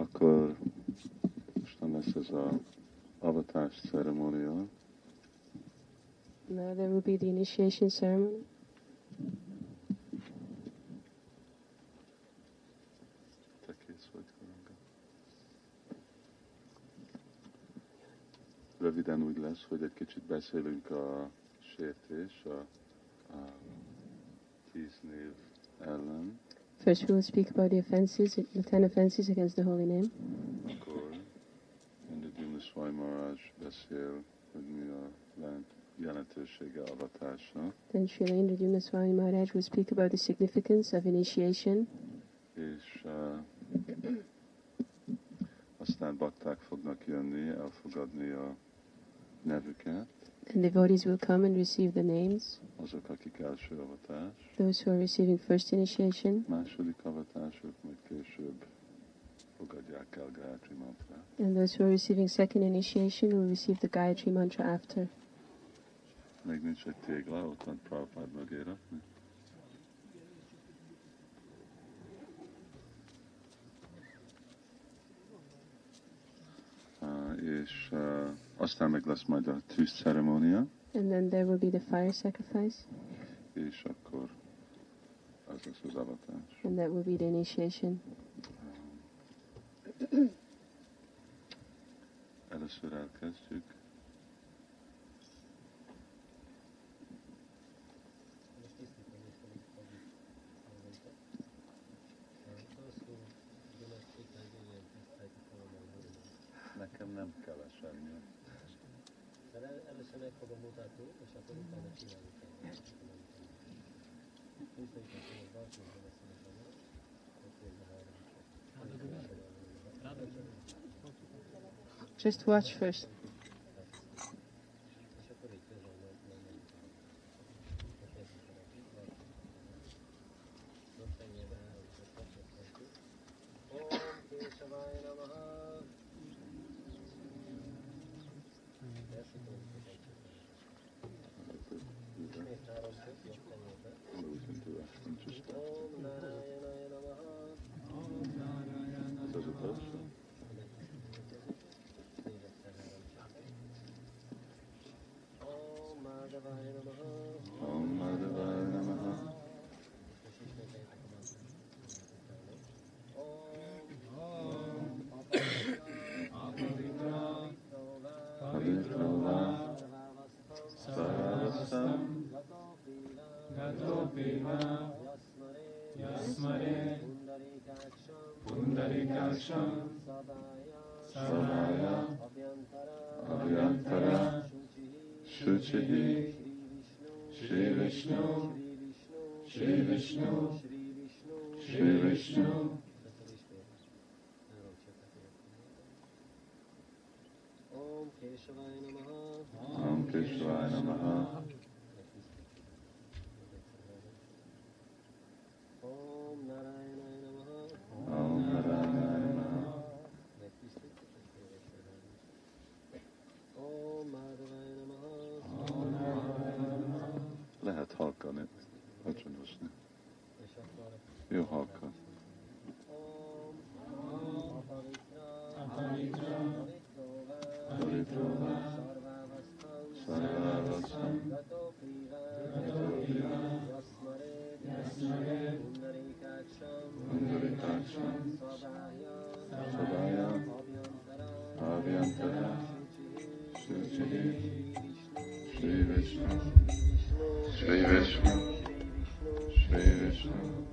Akkor mostan lesz ez a avatás ceremónia. Now there will be the initiation ceremony. Röviden úgy lesz, hogy egy kicsit beszélünk a sértés, a, a tíz név ellen, First, we will speak about the offenses, the ten offenses against the holy name. akkor Indra Swami Maharaj beszél, hogy mi a jelent, jelentősége avatásnak, Then Srila Indradyumna Swami Maharaj will speak about the significance of initiation. és uh, aztán bakták fognak jönni, elfogadni a nevüket, And devotees will come and receive the names, azok, akik első avatás, those who are receiving first initiation, második avatások, majd később fogadják el Gayatri mantrát. and those who are receiving second initiation will receive the Gayatri mantra after. Még nincs egy tégla, ott van Prabhupád mögé rakni. Uh, és uh, aztán meg lesz majd a tűz ceremónia, And then there will be the fire sacrifice, és akkor az lesz az avatás. and that will be the initiation. Először elkezdjük. Meg fogom mutatni, és akkor utána csinálni kell. Nincs még egy olyan balkon, hogy lesz a kamera. Ott jön a. Just watch first. És akkor megkezdhetjük. Om Késaváj Namaha. Még सदाय अभ्यंतर शुचि श्री विष्णु श्री विष्णु श्री विष्णु ओम केशवाय नमः ओम केशवाय नमः Lehet halkan becsodosni. És akkor Jó halkan. Om Apavitra. Apavitra Pavitrová. Pavitrová Sarvavastam. Sarvavastam. Gatopiva. Gatopiva Yasmare. Yasmare Pundarikaksham. Pundarikaksham. Sadaya. Sadaya. Abhyantara. Abhyantara. Shuchihi. Shuchihi. Shri Shri Vishnu. Shri Vishnu. Shri Vishnu.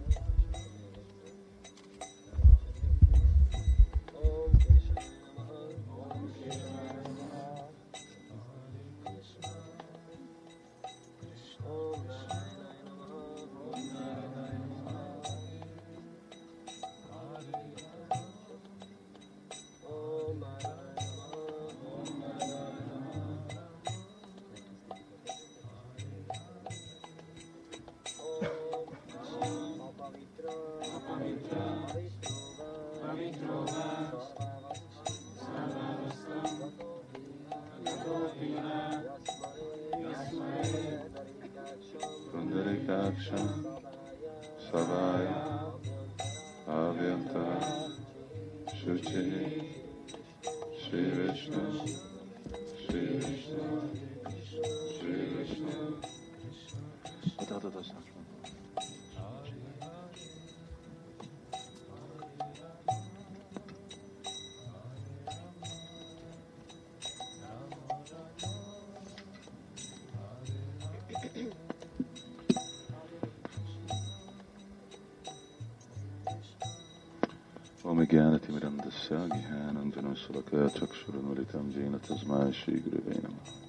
Sāgi hēnam dhanasala kāchak shuranuritam jēna tasmāja shīgri vējnamā.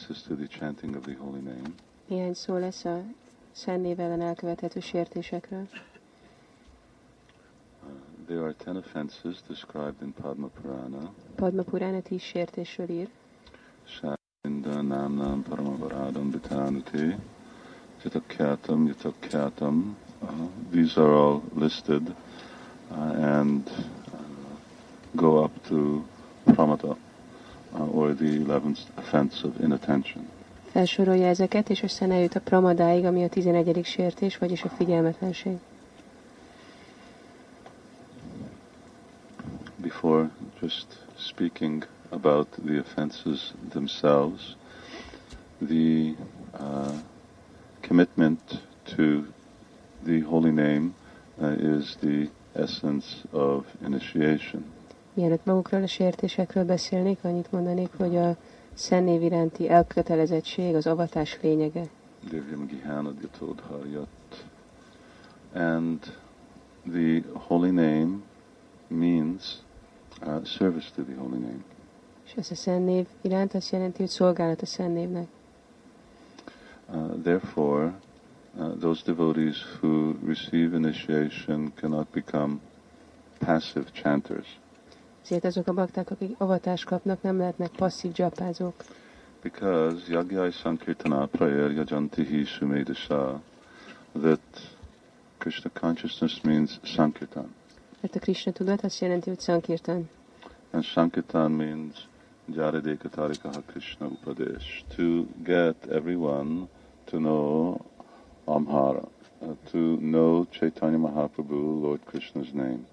Offenses to the chanting of the holy name. Néhány szó lesz a Szent név ellen elkövethető sértésekről. Uh, there are ten offenses described in Padma Purana. Padma Purana tíz sértésről ír. Paramavaradam Vitanute Jitakyatam Yatakyatam. Uh, these are all listed uh, and uh, go up to Pramada uh, or the eleventh offense of inattention. Felsorolja ezeket, és aztán eljut a Pramadáig, ami a 11. sértés, vagyis a figyelmetlenség. before just speaking about the offenses themselves, the uh, commitment to the holy name uh, is the essence of initiation. Mielőtt magukról a sértésekről beszélnék, annyit mondanék, hogy a Szent név iránti elkötelezettség az avatás lényege. Divyam Gihana Gyatodharyat. And the holy name means uh, service to the holy name. És ez a Szent név iránt azt jelenti, hogy szolgálat a Szent névnek. Uh, therefore, uh, those devotees who receive initiation cannot become passive chanters Ezért azok a bakták, akik avatást kapnak, nem lehetnek passzív dzsapázók. because Yagyai Sankirtana Prayer Yajantihi Sumedasha that Krishna consciousness means Sankirtan Mert a Krishna tudat azt jelenti, hogy Sankirtan. and Sankirtan means Jaradeka Tarikaha Krishna Upadesh to get everyone to know Amhara, uh, to know Chaitanya Mahaprabhu, Lord Krishna's name.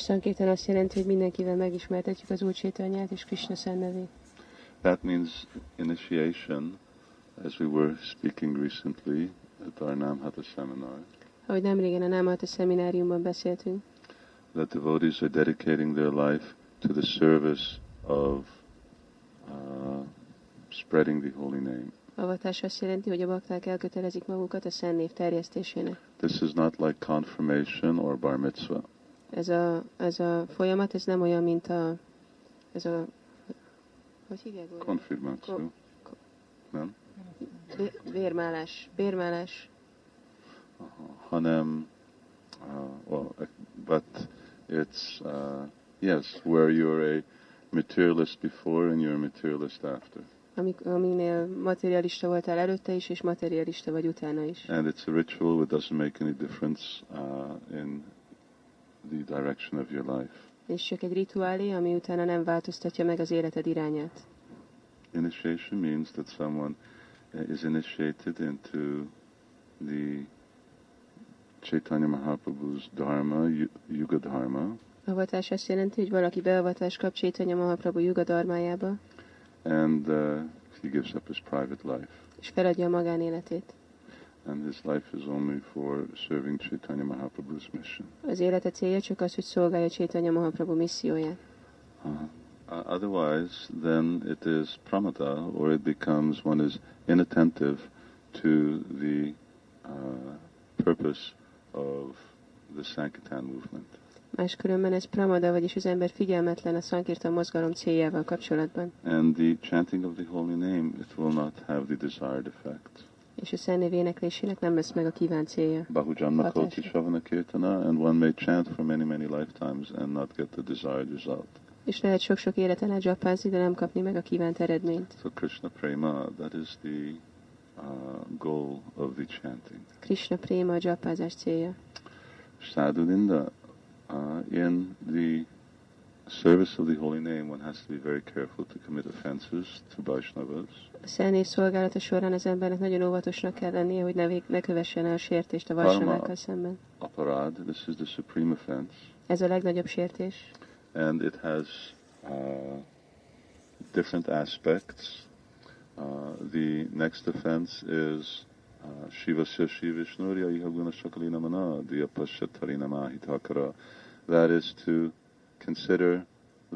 Sankirtan azt jelenti, hogy mindenkivel megismertetjük az Úr Csétanyát és Krishna szent nevét. That means initiation, as we were speaking recently at our Namhata seminar, Ahogy nem régen a Námata szemináriumban beszéltünk, that devotees are dedicating their life to the service of uh, spreading the holy name. avatás azt jelenti, hogy a bakták elkötelezik magukat a szent név terjesztésének. This is not like confirmation or bar mitzvah. Ez a, ez a folyamat, ez nem olyan, mint a, ez a, hogy hívják? Konfirmáció. Ko- Nem? Vé- Vérmálás, bérmálás. Hanem, uh, well, uh, but it's, uh, yes, where you're a materialist before and you're a materialist after. Amik, aminél materialista voltál előtte is, és materialista vagy utána is. And it's a ritual that doesn't make any difference uh, in the direction of your life. És csak egy rituálé, ami utána nem változtatja meg az életed irányát. Initiation means that someone uh, is initiated into the Chaitanya Mahaprabhu's Dharma, Yu- Yuga Dharma, Avatás azt jelenti, hogy valaki beavatást kap Csétanya Mahaprabhu Yuga darmájába, and uh, he gives up his private life. és feladja a magánéletét. And his life is only for serving Chaitanya Mahaprabhu's mission. Az élete célja csak az, hogy szolgálja Csétanya Mahaprabhu misszióját. Uh, uh, otherwise, then it is pramada, or it becomes one is inattentive to the uh, purpose of the Sankirtan movement. Máskülönben ez pramada, vagyis az ember figyelmetlen a Sankirtan mozgalom céljával kapcsolatban. And the chanting of the holy name, it will not have the desired effect. És a Szent éneklésének nem lesz meg a kívánt célja. Bahujanma. Koti Shavana Kirtana, and one may chant for many, many lifetimes and not get the desired result. És lehet sok-sok életen át japázni, de nem kapni meg a kívánt eredményt. So Krishna Prema, that is the uh, goal of the chanting. Krishna préma a japázás célja. Sadhuninda, uh, in the service of the holy name, one has to be very careful to commit offenses to Vaishnavas. A szennév szolgálata során az embernek nagyon óvatosnak kell lennie, hogy ne, ne kövessen el sértést a vajsnavákkal szemben. Aparad, this is the supreme offense, Ez a legnagyobb sértés, and it has uh, different aspects. Uh, the next offense is uh, Shivasya Shivishnurya Ihaguna Shakalina Mana Diyapashatarina Mahitakara. That is to consider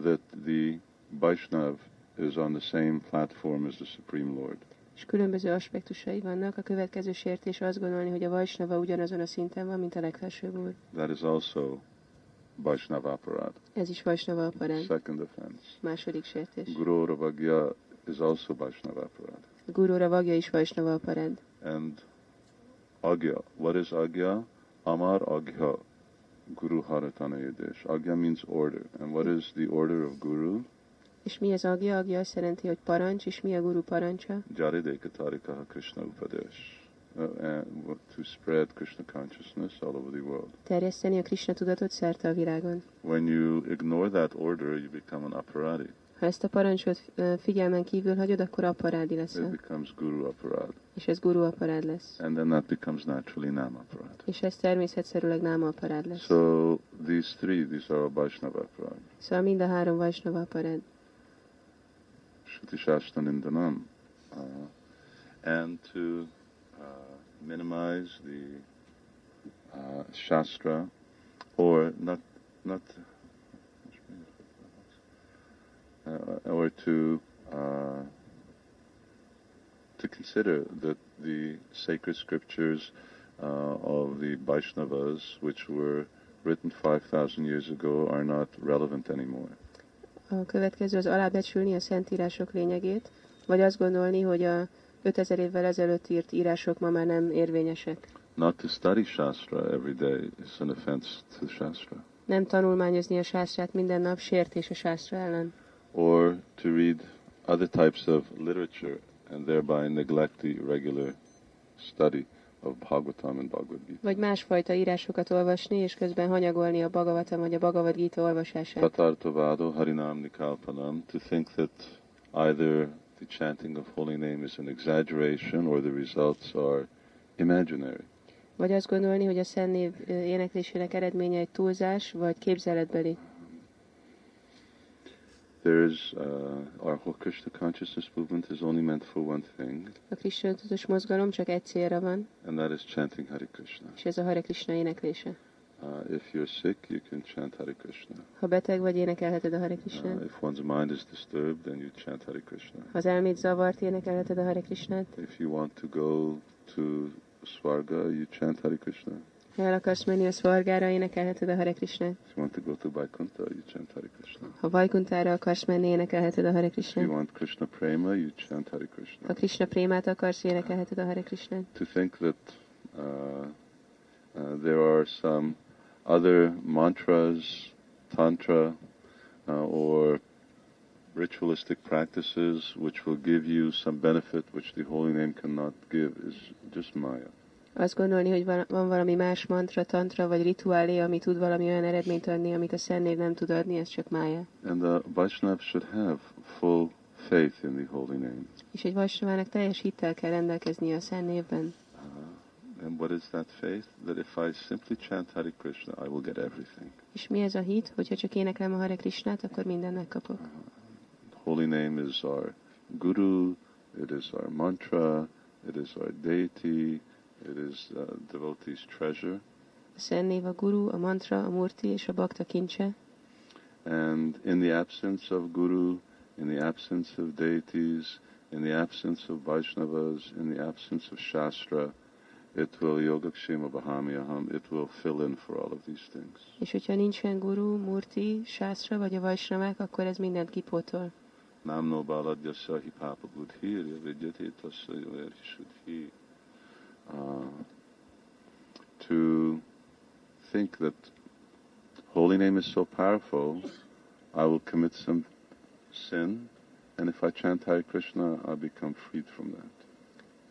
that the Vaishnav is on the same platform as the Supreme Lord. és különböző aspektusai vannak. A következő sértés azt gondolni, hogy a vajsnava ugyanazon a szinten van, mint a legfelsőbb úr. That is also Vaishnava Aparad. Ez is vajsnava aparány. Second offense. Második sértés. Guru Ravagya is also Vaishnava Aparad. A gurúra vagja is vajsnava aparány. And Agya. What is Agya? Amar Agya. Guru Haratana Yadesh. Agya means order. And what is the order of Guru? És mi az agja? Agja azt jelenti, hogy parancs, és mi a guru parancsa? Jaridekatarikaha Krishna Upadesh. Uh, and to spread Krishna consciousness all over the world. Terjeszteni a Krishna tudatot szerte a világon. When you ignore that order, you become an aparadi. Ha ezt a parancsot figyelmen kívül hagyod, akkor aparádi It leszel. becomes Guru Aparad. És ez guru aparád lesz. And then that becomes naturally Nam Aparad. És ez természetszerűleg náma aparád lesz. So these three, these are Vaishnava Aparad. Szóval mind a három vajsnava aparád. Shruti Shashtanindanam. Uh, and to uh, minimize the uh, Shastra, or not, not, or to uh, to consider that the sacred scriptures uh, of the Vaishnavas, which were written 5,000 years ago, are not relevant anymore. A következő az alábecsülni a szentírások lényegét, vagy azt gondolni, hogy a 5000 évvel ezelőtt írt írások ma már nem érvényesek. Not to study Shastra every day is an offense to Shastra. Nem tanulmányozni a sástrát minden nap sértés a sástra ellen. Or to read other types of literature and thereby neglect the regular study of Bhagavatam and Bhagavad Gita. Vagy másfajta írásokat olvasni, és közben hanyagolni a Bhagavatam vagy a Bhagavad Gita olvasását. Tatartavado Harinam Nikalpanam, to think that either the chanting of holy name is an exaggeration or the results are imaginary. Vagy azt gondolni, hogy a szennév ö, éneklésének eredménye egy túlzás, vagy képzeletbeli. There is, uh, our whole Krishna consciousness movement is only meant for one thing, A Krishna tudatos mozgalom csak egy célra van, and that is chanting Hare Krishna. és ez a Hare Krishna éneklése. Uh, if you're sick, you can chant Hare Krishna. Ha beteg vagy, énekelheted a Hare Uh, if one's mind is disturbed, then you chant Hare Krishna. Ha az elmét zavart, énekelheted a Hare Krishnát. If you want to go to Svarga, you chant Hare Krishna. El akarsz menni a énekelheted a Hare Krishnát. If you want to go to Vaikuntha, you chant Hare Krishna. Ha Vajkuntára akarsz menni, énekelheted a Hare If you want Krishna Prema, you chant Hare Ha Krishna. Krishna prémát akarsz, énekelheted a Hare Krishnát. To think that uh, uh, there are some other mantras, tantra, uh, or ritualistic practices which will give you some benefit which the holy name cannot give is just Maya. Azt gondolni, hogy van van valami más mantra, tantra vagy rituálé, ami tud valami olyan eredményt adni, amit a szennév nem tud adni, ez csak mája. And the Vaishnav should have full faith in the holy name. És egy vajsnavának teljes hittel kell rendelkeznie a szennévben. Uh, and what is that faith? That if I simply chant Hare Krishna, I will get everything. És mi ez a hit? Hogyha csak éneklem a Hare Krishnát, akkor mindent megkapok. Holy name is our guru, it is our mantra, it is our deity, it is uh, devotee's treasure. A szennév guru, a mantra, a murti és a bakta kincse. And in the absence of guru, in the absence of deities, in the absence of Vaishnavas, in the absence of Shastra, it will Yogakshema Bahamyaham, it will fill in for all of these things. És hogyha nincsen guru, murti, sászra vagy a vajsnavák, akkor ez mindent kipótol. Namno Baladyasya hi Papa Buddhirya Vidyate Tasya Yoerhi Shuddhi. Uh, to think that holy name is so powerful I will commit some sin, and if I chant Hare Krishna, I'll become freed from that.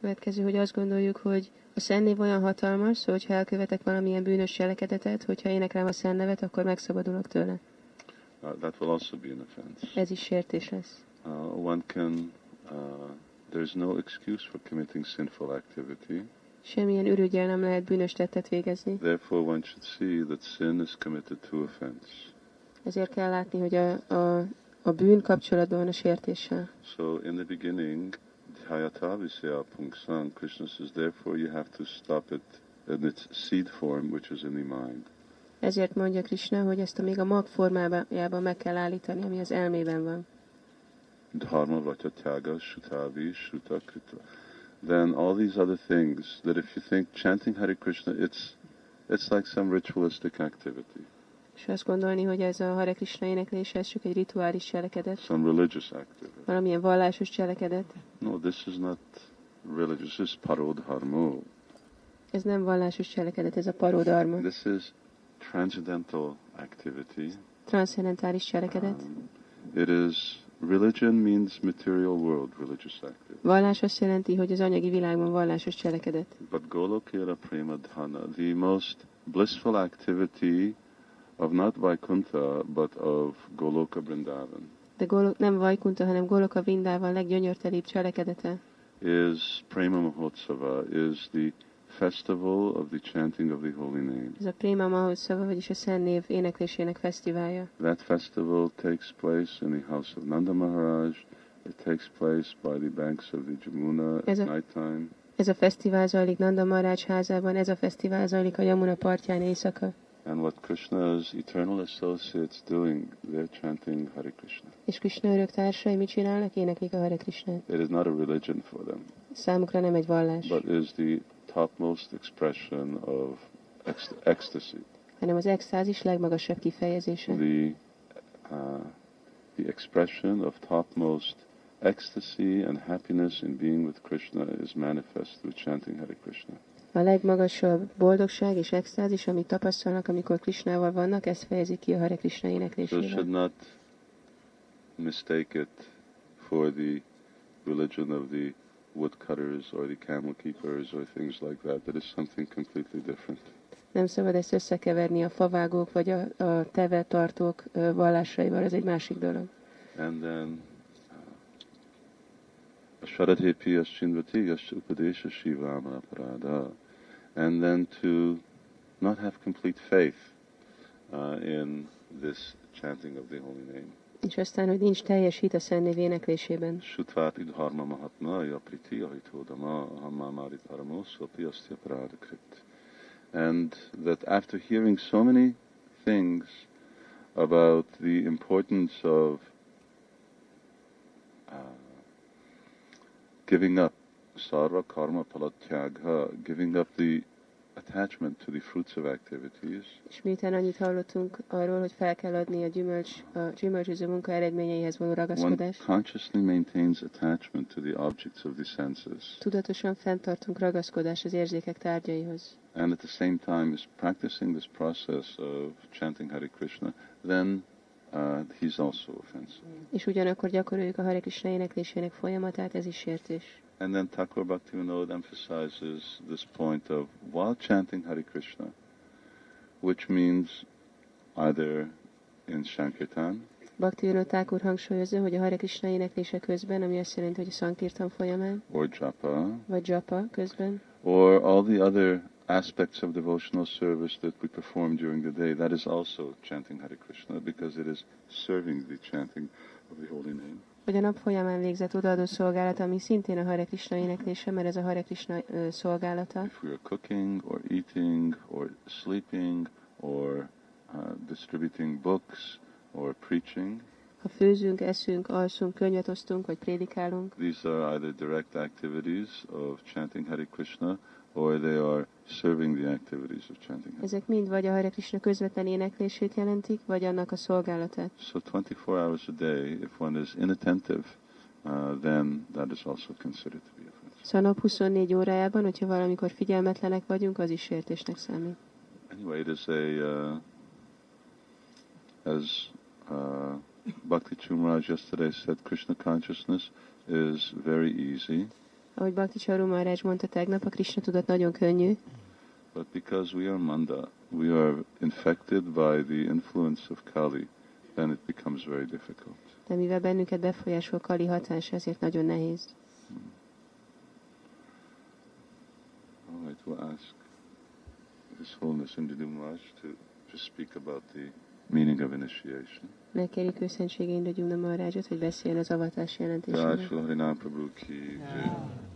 Következő, hogy azt gondoljuk, hogy a szennév olyan hatalmas, szó, hogyha elkövetek valamilyen bűnös cselekedetet, hogyha éneklem a szennevet, akkor megszabadulok tőle. Uh, that will also be an offense. Ez is sértés lesz. Uh, one can, uh, there's no excuse for committing sinful activity. Semmilyen ürügyel nem lehet bűnös tettet végezni. Therefore, one should see that sin is committed to offense. Ezért kell látni, hogy a, a, a bűn kapcsolatban a sértéssel. So, in the beginning, Dhyayatavisya Pungsang, Krishna says, therefore you have to stop it in its seed form, which is in the mind. Ezért mondja Krishna, hogy ezt a még a mag formájában meg kell állítani, ami az elmében van. Dharma, Vatya, Tyaga, Shutavi, Shuta, Then all these other things that if you think chanting Hare Krishna, it's it's like some ritualistic activity, És azt gondolni, hogy ez a Hare Krishna éneklés, ez csak egy rituális cselekedet, some religious activity. valamilyen vallásos cselekedet. No, this is not religious. This is parodharma. Ez nem vallásos cselekedet, ez a parodharma. This is transcendental activity. Transzendentális cselekedet. Um, it is religion means material world religious activity. Vallás azt jelenti, hogy az anyagi világban vallásos cselekedet. But Golokera Prema Dhana, the most blissful activity of not Vaikuntha, but of Goloka Vrindavan, De Golok, nem Vajkunta, hanem Goloka Vrindában leggyönyörtelibb cselekedete. is Prema Mahotsava, is the festival of the chanting of the holy name. Ez a Préma Mahotsava, vagyis a Szent Név éneklésének fesztiválja. That festival takes place in the house of Nanda Maharaj. It takes place by the banks of the Jamuna at Is it- nighttime. Ez a fesztivál zajlik Nanda Maharaj házában, ez a fesztivál zajlik a Yamuna partján éjszaka. And what Krishna's eternal associates doing, they're chanting Hare Krishna. És Krishna örök társai mit csinálnak? Éneklik a Hare Krishnát. It is not a religion for them. Számukra nem egy vallás, but is the topmost expression of ext- ecstasy, hanem az extázis legmagasabb kifejezése. the uh, the expression of topmost ecstasy and happiness in being with Krishna is manifest through chanting Hare Krishna. A legmagasabb boldogság és extázis, amit tapasztalnak, amikor Krishnával vannak, ezt fejezi ki a Hare Krishna So éneklésével. should not mistake it for the religion of the woodcutters or the camel keepers or things like that. That is something completely different. Nem szabad ezt összekeverni a favágók vagy a, a teve tartók ö, vallásaival, ez egy másik dolog. And then Sharadhepi Yaschindvati Yash Upadesha Shivama Parada. And then to not have complete faith uh, in this chanting of the holy name. És aztán, hogy nincs teljes hit a Szent Név éneklésében. Sopi astya paradakrit. And that after hearing so many things about the importance of uh, giving up sarva karma palatyagha, giving up the attachment to the fruits of activities, És miután annyit hallottunk arról, hogy fel kell adni a, gyümölcs, a gyümölcsöző munka eredményeihez való one ragaszkodást, consciously maintains attachment to the objects of the senses. tudatosan fenntartunk ragaszkodást az érzékek tárgyaihoz. and at the same time is practicing this process of chanting Hare Krishna, then uh, he's also offensive. És ugyanakkor gyakoroljuk a Hare Krishna éneklésének folyamatát, ez is sértés. And then Thakur Bhaktivinoda emphasizes this point of while chanting Hare Krishna, which means either in Sankirtan. Bhakti Vinod úr hangsúlyozza, hogy a Hare Krishna éneklése közben, ami azt jelenti, hogy a Sankirtan folyamán, or Japa, vagy Japa közben, or all the other aspects of devotional service that we perform during the day, that is also chanting Hare Krishna because it is serving the chanting of the holy name. Vagy a nap folyamán végzett odaadó szolgálat, ami szintén a Hare Krishna éneklése, mert ez a Hare Krishna ö, szolgálata. If we are cooking or eating or sleeping or uh, distributing books or preaching, Ha főzünk, eszünk, alszunk, könyvet osztunk, vagy prédikálunk, these are either direct activities of chanting Hare Krishna or they are serving the activities of chanting ezek mind vagy a Hare Krishna közvetlen éneklését jelentik, vagy annak a szolgálatát. So 24 hours a day, if one is inattentive, uh, then that is also considered to be offensive. Szóval a nap 24 órájában, hogyha valamikor figyelmetlenek vagyunk, az is sértésnek számít. Anyway, it is a, uh, as uh, Bhakti Charu Maharaj yesterday said Krishna consciousness is very easy, Ahogy Bhakti Charu Maharaj mondta tegnap, a Krishna tudat nagyon könnyű, but because we are manda, we are infected by the influence of Kali, then it becomes very difficult. de mivel bennünket befolyásol Kali hatás, ezért nagyon nehéz. All right, we'll ask His Holiness Indradu Maharaj to just speak about the meaning of initiation. Megkérjük őszentsége Indragyumna Maharajot, hogy beszéljen az avatás Jai jelentéséről. Shri Harinam Prabhu ki jai.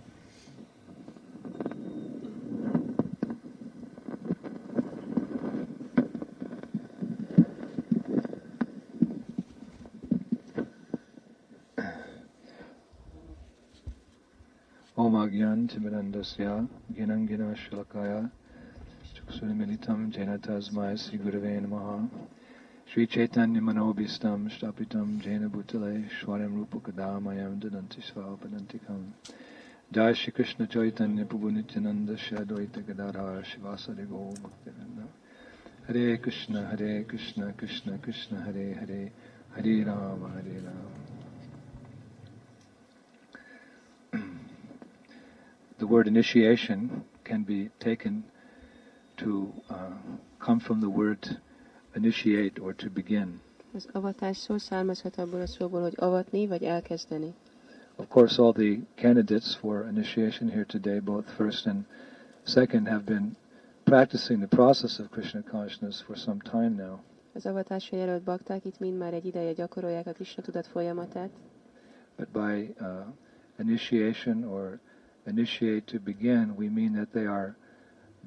पञ्चविनन्दस्य गिनङ्गिनशुलकाय चक्षुर्मिलितं जेन तस्मै श्रीगुरवे नमः श्रीचैतन्यमनोभीष्टं स्थापितं जैन भूतले स्वरं रूपकदामयं ददन्ति स्वापदन्तिकम् जय श्री कृष्ण चैतन्य प्रभु नित्यानंद श्रद्वैत गदाधर शिवासरे गौ भक्तिवृंद हरे कृष्ण हरे कृष्ण कृष्ण कृष्ण हरे हरे हरे राम हरे Ram the word initiation can be taken to uh, come from the word initiate or to begin. Az avatás szó származhat abból a szóból, hogy avatni vagy elkezdeni. Of course, all the candidates for initiation here today, both first and second, have been practicing the process of Krishna consciousness for some time now. Az avatásra jelölt bakták itt mind már egy ideje gyakorolják a Krishna tudat folyamatát, But by uh, initiation or initiate to begin, we mean that they are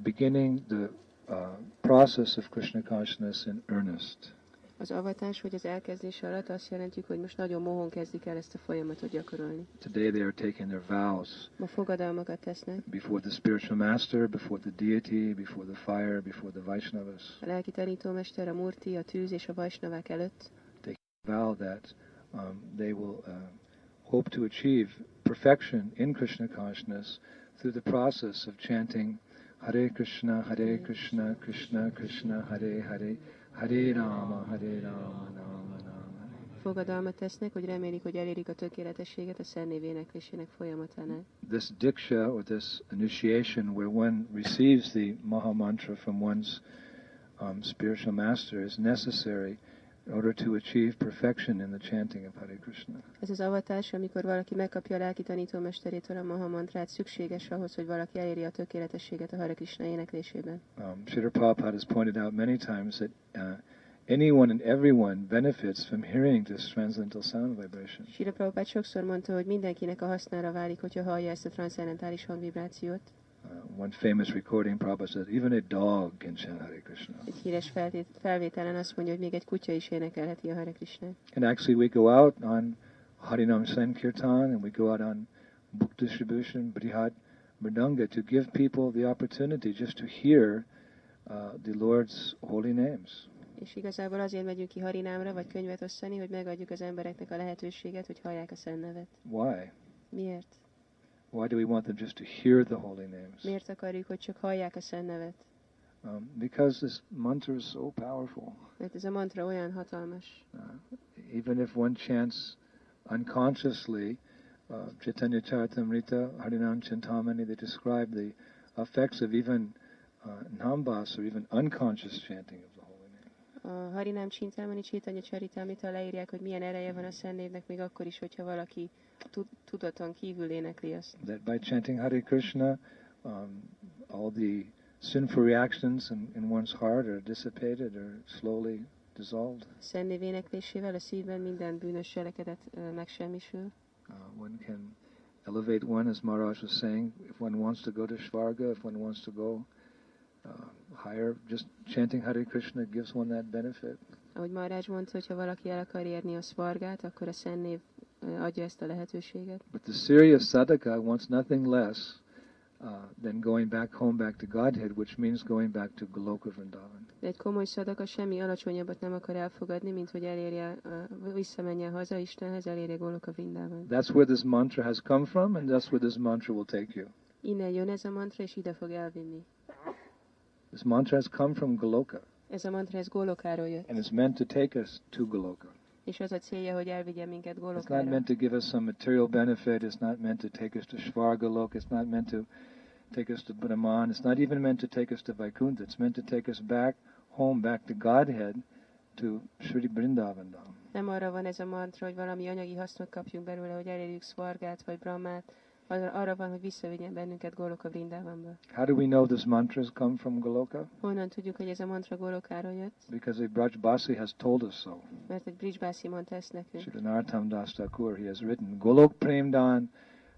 beginning the uh, process of Krishna consciousness in earnest. Az avatás vagy az elkezdés alatt azt jelentjük, hogy most nagyon mohon kezdik el ezt a folyamatot gyakorolni. Today they are taking their vows Ma fogadalmakat tesznek, before the spiritual master, before the deity, before the fire, before the Vaishnavas. a lelki tanítómester, a murti, a tűz és a vajsnavák előtt. Vow that um, they will uh, hope to achieve perfection in Krishna consciousness through the process of chanting Hare Krishna, Hare Krishna, Krishna Krishna, Hare Hare, Hare Rama, Hare Rama, Rama Rama. Fogadalmat tesznek, hogy remélik, hogy elérik a tökéletességet a szennév éneklésének folyamatánál. This diksha or this initiation where one receives the Maha Mantra from one's um, spiritual master is necessary in order to achieve perfection in the chanting of Hare Krishna. Ez az avatás, amikor valaki megkapja a lelki tanítómesterétől a Maha mantrát, szükséges ahhoz, hogy valaki eléri a tökéletességet a Hare Krishna éneklésében. Um, Srila Prabhupada has pointed out many times that uh, anyone and everyone benefits from hearing this transcendental sound vibration. Sira Prabhupád sokszor mondta, hogy mindenkinek a hasznára válik, hogyha hallja ezt a transzendentális hangvibrációt. Uh, one famous recording, Prabhupada said, even a dog can chant Hare Krishna. Egy híres feltét, felvételen azt mondja, hogy még egy kutya is énekelheti a Hare Krishna. And actually, we go out on Harinam Sankirtan and we go out on book distribution, Brihad Mridanga, to give people the opportunity just to hear uh, the Lord's holy names. És igazából azért megyünk ki Harinámra, vagy könyvet osztani, hogy megadjuk az embereknek a lehetőséget, hogy hallják a szent nevet. Why? Miért? Why do we want them just to hear the holy names? Miért akarjuk, hogy csak hallják a szent nevet? Um, because this mantra is so powerful. Mert ez a mantra olyan hatalmas. Uh, even if one chants unconsciously, uh, Chaitanya Charitamrita, Harinam Chintamani, they describe the effects of even uh, nambas or even unconscious chanting of the holy name. A Harinám Csintámani Csétanya Csaritámita leírják, hogy milyen ereje van a szent névnek, még akkor is, hogyha valaki tudaton kívül énekli azt. That by chanting Hare Krishna, um, all the sinful reactions in, in one's heart are dissipated or slowly dissolved. Szent név éneklésével a szívben minden bűnös cselekedet ö, megsemmisül. Uh, one can elevate one, as Maharaj was saying, if one wants to go to Svarga, if one wants to go uh, higher, just chanting Hare Krishna gives one that benefit. Ahogy Marázs mondta, hogyha valaki el akar érni a szvargát, akkor a szent név ö, adja ezt a lehetőséget. But the serious sadhaka wants nothing less uh, than going back home, back to Godhead, which means going back to Goloka Vrindavan. De egy komoly szadaka semmi alacsonyabbat nem akar elfogadni, mint hogy elérje, ö, visszamenjen haza Istenhez, elérje Goloka Vrindában. That's where this mantra has come from, and that's where this mantra will take you. Innen jön ez a mantra, és ide fog elvinni. This mantra has come from Goloka, Ez a mantra, ez Golokáról jött, and it's meant to take us to Goloka. És az a célja, hogy elvigye minket It's not Golokára. meant to give us some material benefit. It's not meant to take us to Svargalok. It's not meant to take us to Brahman. It's not even meant to take us to Vaikuntha. It's meant to take us back home, back to Godhead, to Sri Vrindavan. Dham. Nem arra van ez a mantra, hogy valami anyagi hasznot kapjunk belőle, hogy elérjük Szvargát vagy Brahmát. Arra van, hogy visszavigyen bennünket Goloka Vrindavanba. How do we know these mantras come from Goloka? Honnan tudjuk, hogy ez a mantra Golokáról jött? Because a Brajbasi has told us so. Mert egy Bridgebászi mondta ezt nekünk. Sri Narottam Das Thakur, he has written, Golok Premdan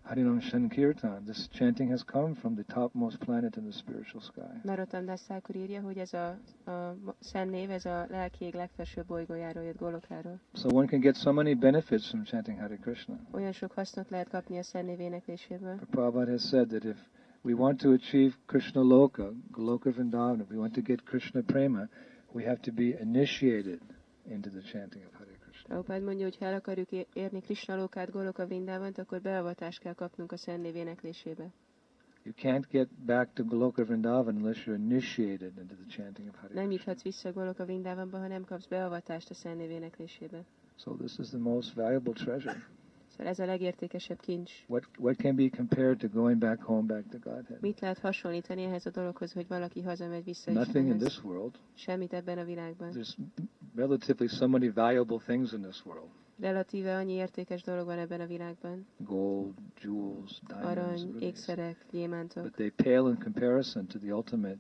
Harinam Sankirtan. This chanting has come from the topmost planet in the spiritual sky. Narotam Das Thakur írja, hogy ez a, a szent név, ez a lelki ég legfelsőbb bolygójáról jött Golokáról. So one can get so many benefits from chanting Hare Krishna. Olyan sok hasznot lehet kapni a szent név énekléséből. Prabhupada has said that if we want to achieve Krishna Loka, Goloka Vrindavan, if we want to get Krishna Prema, we have to be initiated into the chanting of Hare Krishna. Prabhupád mondja, hogy ha el akarjuk érni Krishna Lokát, Goloka Vrindávant, akkor beavatást kell kapnunk a szent név éneklésébe. You can't get back to Goloka Vrindavan unless you're initiated into the chanting of Hare Nem Krishna. juthatsz vissza Goloka Vrindávanba, ha nem kapsz beavatást a szent név éneklésébe. So this is the most valuable treasure. Szóval ez a legértékesebb kincs. What what can be compared to going back home, back to Godhead? Mit lehet hasonlítani ehhez a dologhoz, hogy valaki hazamegy vissza Nothing in this world. Semmit ebben a világban. There's relatively so many valuable things in this world: Relatíve annyi értékes dolog van ebben a világban. gold, jewels, diamonds, Arany, ékszerek, gyémántok. But they pale in comparison to the ultimate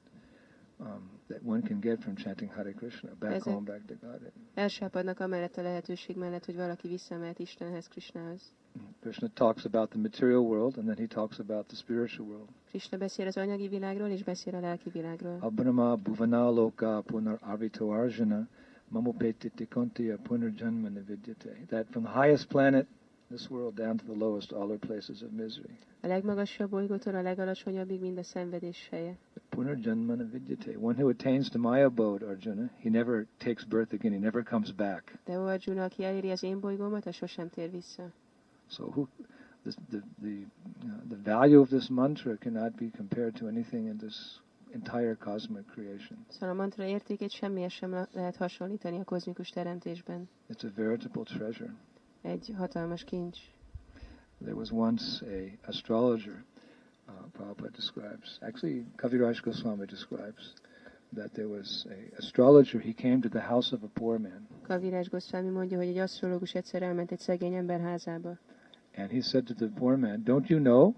um, that one can get from chanting Hare Krishna, back Ezek- home, back to Godhead. Elsápadnak amellett a lehetőség mellett, hogy valaki visszamehet Istenhez, Krishnához. Krishna talks about the material world, and then he talks about the spiritual world. Krishna beszél az anyagi világról, és beszél a lelki világról. Abrahma bhuvana loka punar arvito arjuna mamopeti tikontiya punarjanma nividyate. That from the highest planet, this world, down to the lowest, all are places of misery. A legmagasabb bolygótól a legalacsonyabbig mind a szenvedés helye. Punarjanma nividyate. One who attains to my abode, Arjuna, he never takes birth again. He never comes back. De ó Arjuna, aki eléri az én bolygómat, az sosem tér vissza. So who, this, the the uh, the value of this mantra cannot be compared to anything in this entire cosmic creation. Szóval a mantra értékét semmihez sem le- lehet hasonlítani a kozmikus teremtésben. It's a veritable treasure. Egy hatalmas kincs. There was once a astrologer, uh, Prabhupada describes, actually Kaviraj Goswami describes, that there was a astrologer, he came to the house of a poor man, Kavirás Goszvámi mondja, hogy egy asztrológus egyszer elment egy szegény ember házába. and he said to the poor man, don't you know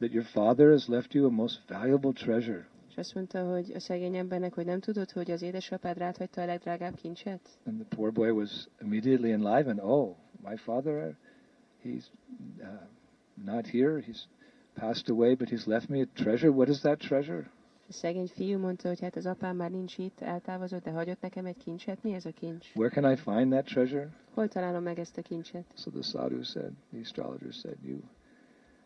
that your father has left you a most valuable treasure? És azt mondta, hogy a szegény embernek, hogy nem tudod, hogy az édesapád ráthagyta a legdrágább kincset? And the poor boy was immediately enlivened. Oh, my father, he's uh, not here. He's passed away, but he's left me a treasure. What is that treasure? A szegény fiú mondta, hogy hát az apám már ninch itt, eltávozott, de hagyott nekem egy kincset. Mi ez a kincs? Where can I find that treasure? Hol találom meg ezt a kincset? So the sadhu said, the astrologer said, you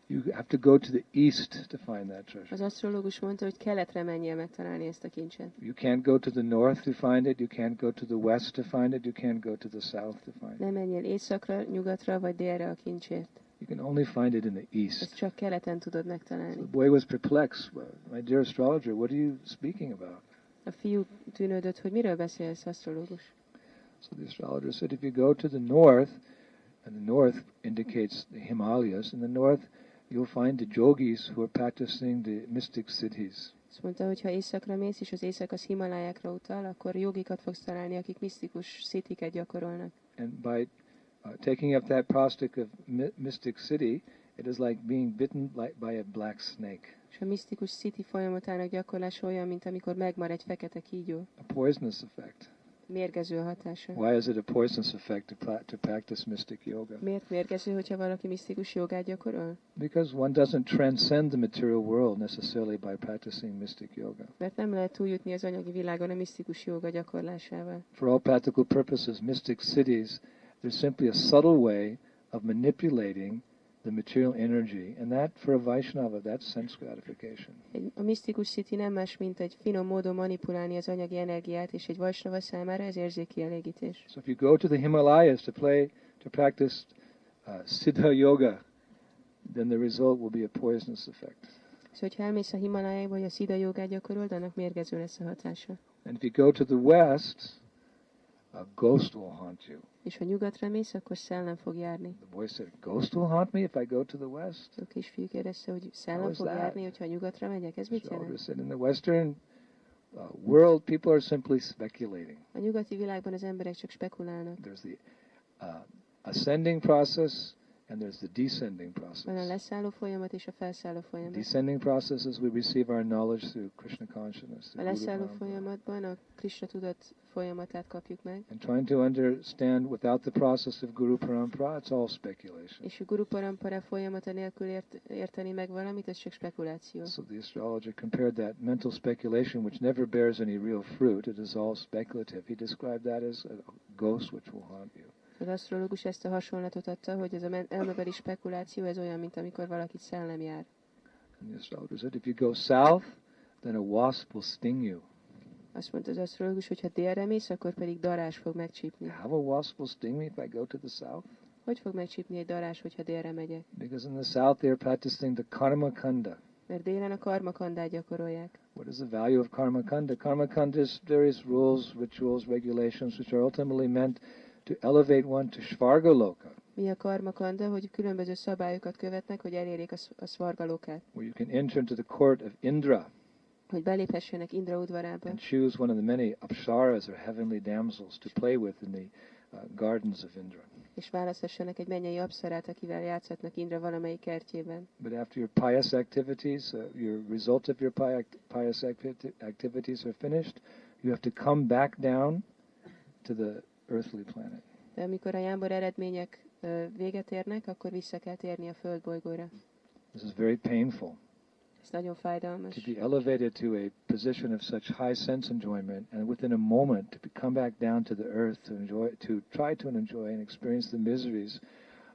you have to go to the east to find that treasure. Az asztrológus mondta, hogy keletre menjél megtalálni ezt a kincset. You can't go to the north to find it. You can't go to the west to find it. You can't go to the south to find it. Nem menjél északra, nyugatra vagy délre a kincsért. You can only find it in the Ezt east. csak keleten tudod So the boy was perplexed. Well, my dear astrologer, what are you speaking about? A fiú tűnődött, hogy miről beszélsz, asztrológus. So the astrologer said, if you go to the north, and the north indicates the Himalayas, in the north you'll find the yogis who are practicing the mystic siddhis. Azt mondta, hogy ha északra mész, és az éjszak az Himalájákra utal, akkor jogikat fogsz találni, akik misztikus szitiket gyakorolnak. And by uh, taking up that prostic of my- mystic city, it is like being bitten like by a black snake, És a misztikus sziti folyamatának gyakorlása olyan, mint amikor megmar egy fekete kígyó. a poisonous effect. Mérgező a hatása. Why is it a poisonous effect to, to practice mystic yoga? Miért mérgező, hogyha valaki misztikus jogát gyakorol? Because one doesn't transcend the material world necessarily by practicing mystic yoga. Mert nem lehet túljutni az anyagi világon a misztikus joga gyakorlásával. For all practical purposes, mystic cities, they're simply a subtle way of manipulating the material energy. And that, for a Vaishnava, that's sense gratification. A misztikus sziti nem más, mint egy finom módon manipulálni az anyagi energiát, és egy vajsnava számára ez érzékielégítés. So if you go to the Himalayas to play, to practice uh, Siddha Yoga, then the result will be a poisonous effect. Szóval, hogyha elmész a Himalájába, vagy a szida jogát gyakorolod, annak mérgező lesz a hatása. And if you go to the West, a ghost will haunt you. És ha nyugatra mész, akkor szellem fog járni. The boy said, Ghost will haunt me if I go to the west? A kisfiú kérdezte, hogy szellem fog that? járni, hogyha nyugatra megyek. Ez mit jelent? said, In the Western uh, world, people are simply speculating. A nyugati világban az emberek csak spekulálnak. There's the uh, ascending process and there's the descending Van a process. leszálló folyamat és a felszálló folyamat. descending process is we receive our knowledge through Krishna consciousness. A leszálló folyamatban a Krishna tudat folyamatát kapjuk meg, And trying to understand without the process of Guru Parampara, it's all speculation. és a Guru Parampara folyamata nélkül ért, érteni meg valamit, ez csak spekuláció. So the astrologer compared that mental speculation, which never bears any real fruit, it is all speculative. He described that as a ghost which will haunt you. Az asztrológus ezt a hasonlatot adta, hogy ez a elmebeli spekuláció, ez olyan, mint amikor valakit szellem jár. And the astrologer said, if you go south, then a wasp will sting you. Azt mondta az asztrológus, hogy ha délre mész, akkor pedig darás fog megcsípni. How a wasp will sting me if I go to the south? Hogy fog megcsípni egy darás, hogyha délre megyek? Because in the south they are practicing the karma kanda. Mert délen a karmakandát gyakorolják. What is the value of karma kanda? Karma kanda is various rules, rituals, regulations, which are ultimately meant to elevate one to Svargaloka, Mi a karmakanda, hogy különböző szabályokat követnek, hogy elérjék a, a szvargalókát. where you can enter into the court of Indra Hogy beléphessenek Indra udvarába, and choose one of the many apsaras or heavenly damsels to play with in the uh, gardens of Indra. és választhassanak egy mennyei abszarát, akivel játszhatnak Indra valamelyik kertjében. But after your pious activities, uh, your result of your pi- pious acti- activities are finished, you have to come back down to the earthly planet. De amikor a jámbor eredmények véget érnek, akkor vissza kell térni a földbolygóra. This is very painful. Ez nagyon fájdalmas. To be elevated to a position of such high sense enjoyment, and within a moment to come back down to the earth to enjoy, to try to enjoy and experience the miseries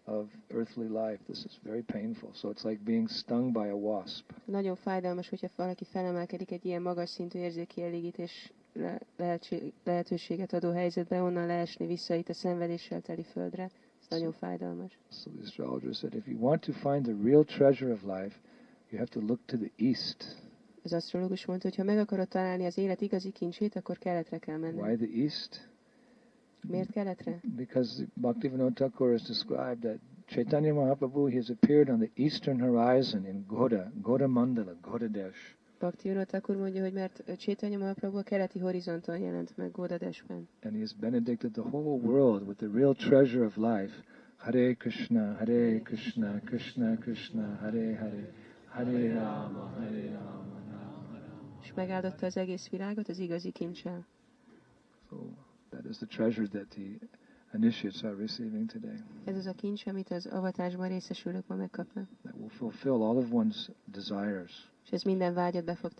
of earthly life. This is very painful. So it's like being stung by a wasp. Nagyon fájdalmas, hogyha valaki felemelkedik egy ilyen magas szintű érzékielégítésre lehetség- lehetőséget adó helyzetbe, onnan leesni vissza itt a szenvedéssel teli földre. Ez nagyon fájdalmas. So the astrologer said, if you want to find the real treasure of life, you have to look to the east. Az asztrológus mondta, hogy ha meg akarod találni az élet igazi kincsét, akkor keletre kell Why menni. the east? Miért keletre? Because Bhaktivinoda Thakur has described that Chaitanya Mahaprabhu he has appeared on the eastern horizon in Goda, Goda Mandala, Goda Desh. Bhakti akkor mondja, hogy mert Csétanya Mahaprabhu a keleti horizonton jelent meg Gódadesben. and he has benedicted the whole world with the real treasure of life. Hare Krishna, Hare Krishna, Krishna Krishna, Hare Hare, Hare Rama, Hare Rama, Rama Rama. És megáldotta az egész világot az igazi kincsel. So that is the treasure that the initiates are receiving today. Ez az a kincs, amit az avatásban részesülők ma megkapnak. That will fulfill all of one's desires, És ez minden vágyat be fog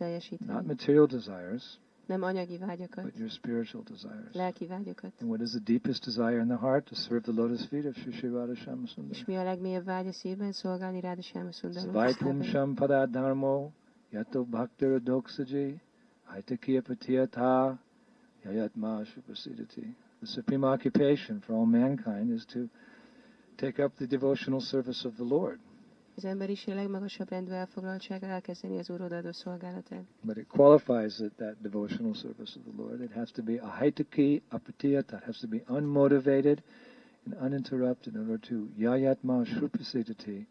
not material desires, Nem anyagi vágyakat, but your spiritual desires. lelki vágyakat. And what is the deepest desire in the heart? To serve the lotus feet of Sri Sri Radha És mi a legmélyebb vágy a szívben? Szolgálni rád a Sáma Svaipum sham paradharmo yato doksaji haitakiya patiyata yayatma. The supreme occupation for all mankind is to take up the devotional service of the Lord. Az emberiség legmagasabb rendű elfoglaltsága elkezdeni az szolgálatát. But it qualifies that, that devotional service of the Lord. It has to be ahaitaki apatiyata. It has to be unmotivated and uninterrupted in order to yayatma shupasidati,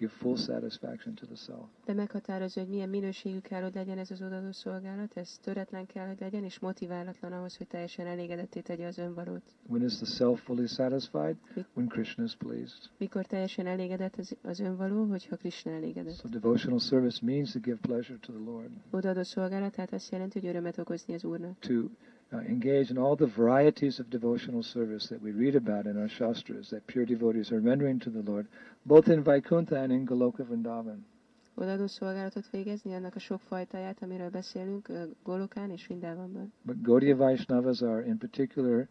give full satisfaction to the self. De meghatározza, hogy milyen minőségű kell, hogy legyen ez az odaadó szolgálat, ez töretlen kell, hogy legyen, és motiválatlan ahhoz, hogy teljesen elégedetté tegye az önvalót. When is the self fully satisfied? When Krishna is pleased. Mikor teljesen elégedett az, az önvaló, hogyha Krishna elégedett. So devotional service means to give pleasure to the Lord, Odaadó szolgálat, tehát azt jelenti, hogy örömet okozni az Úrnak. to uh, engage in all the varieties of devotional service that we read about in our shastras that pure devotees are rendering to the Lord, both in Vaikuntha and in Goloka Vrindavan. Odaadó szolgálatot végezni, annak a sok fajtáját, amiről beszélünk, Golokán és. But Gaudiya Vaishnavas are in particular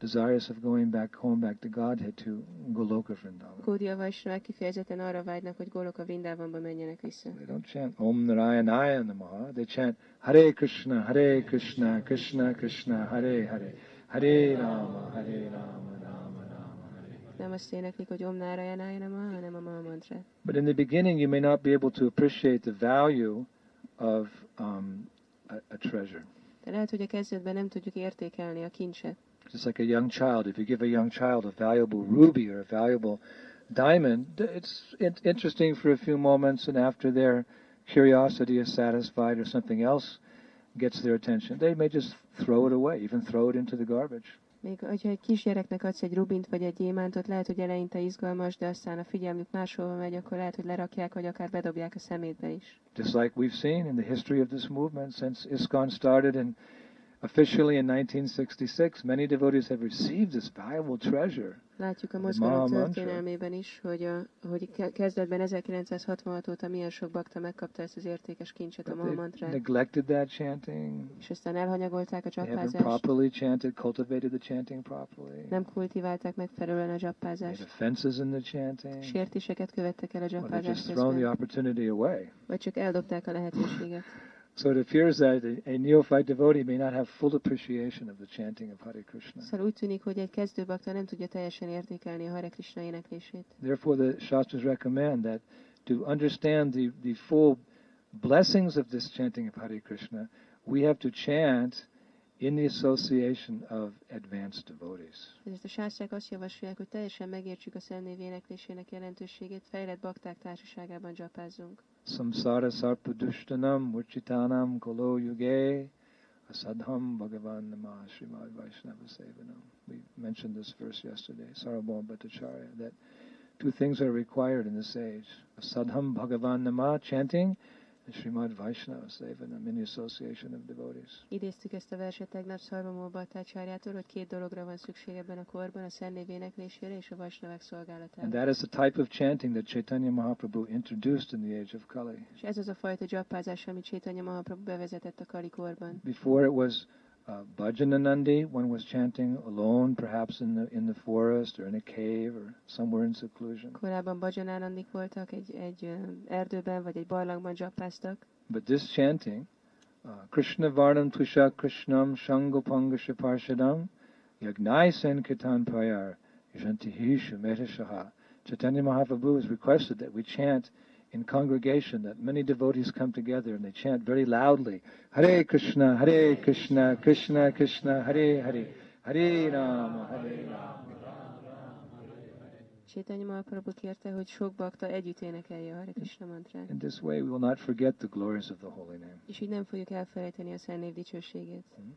desirous of going back home, back to Godhead, to Goloka Vrindavan. Kódia Vaisnavák kifejezetten arra vágynak, hogy Goloka Vindávamba menjenek vissza. They don't chant Om Narayanaya Namaha. They chant Hare Krishna, Hare Krishna, Krishna Krishna, Hare Hare, Hare Rama, Hare Rama, Rama Rama, Hare. Nem azt éneklik, hogy Om Nárajánája nem hanem a Maha mantrát. But in the beginning, you may not be able to appreciate the value of um, a, a treasure. De lehet, hogy a kezdetben nem tudjuk értékelni a kincset. Just like a young child, if you give a young child a valuable ruby or a valuable diamond, it's, interesting for a few moments, and after their curiosity is satisfied or something else gets their attention, they may just throw it away, even throw it into the garbage. Még hogyha egy kisgyereknek adsz egy rubint vagy egy gyémántot, lehet, hogy eleinte izgalmas, de aztán a figyelmük máshova megy, akkor lehet, hogy lerakják, vagy akár bedobják a szemétbe is. Just like we've seen in the history of this movement since ISKCON started and officially in 1966, many devotees have received this valuable treasure. Látjuk a mozgalom történelmében is, hogy, a, hogy ke- kezdetben 1966 óta milyen sok bakta megkapta ezt az értékes kincset a But Maha they mantrát, neglected that chanting. és aztán elhanyagolták a csapázást, properly chanted, cultivated the chanting properly. nem kultiválták megfelelően a dzsappázást, offenses in the chanting. sértéseket követtek el a Or they just thrown the közben, opportunity away. vagy csak eldobták a lehetőséget. So it appears that a, neophyte devotee may not have full appreciation of the chanting of Hare Krishna. Szóval úgy tűnik, hogy egy kezdő bakta nem tudja teljesen értékelni a Hare Krishna éneklését. Therefore, the Shastras recommend that to understand the, the full blessings of this chanting of Hare Krishna, we have to chant in the association of advanced devotees. Ezért a sásztrák azt javasolják, hogy teljesen megértsük a szennév éneklésének jelentőségét, fejlett bakták társaságában dzsapázzunk. Samsara sarpadushtanam murchitanam kolo yuge asadham bhagavan nama srimad vaishnava sevanam. We mentioned this verse yesterday, Sarvabhauma Bhattacharya, that two things are required in this age. Asadham bhagavan nama, chanting, Srimad Vaishnava sevanam, in the association of devotees. Idéztük ezt a verset tegnap Szarvamó Bhattacsáryától, hogy két dologra van szükség ebben a korban, a szennév éneklésére és a And szolgálatára. that is the type of chanting that Chaitanya Mahaprabhu introduced in the age of Kali. És ez az a fajta dzsappázás, amit Chaitanya Mahaprabhu bevezetett a Kali korban. Before it was uh, Bhajananandi, one was chanting alone, perhaps in the in the forest or in a cave or somewhere in seclusion. Korábban voltak, egy, egy erdőben vagy egy barlangban But this chanting, uh, Krishna Varnam Tusha Krishnam Shangopanga Parshadam Yagnai Sankirtan Prayar Yashantihi Shumetashaha. Chaitanya Mahaprabhu has requested that we chant in congregation, that many devotees come together and they chant very loudly, Hare Krishna, Hare Krishna, Krishna Krishna, Hare Hare, Hare Rama, Hare Rama. Chaitanya Mahaprabhu kérte, hogy sok bakta együtt énekelje a Hare Krishna mantrát. In this way, we will not forget the glories of the holy name. És így nem fogjuk elfelejteni a szennév dicsőségét. Hmm?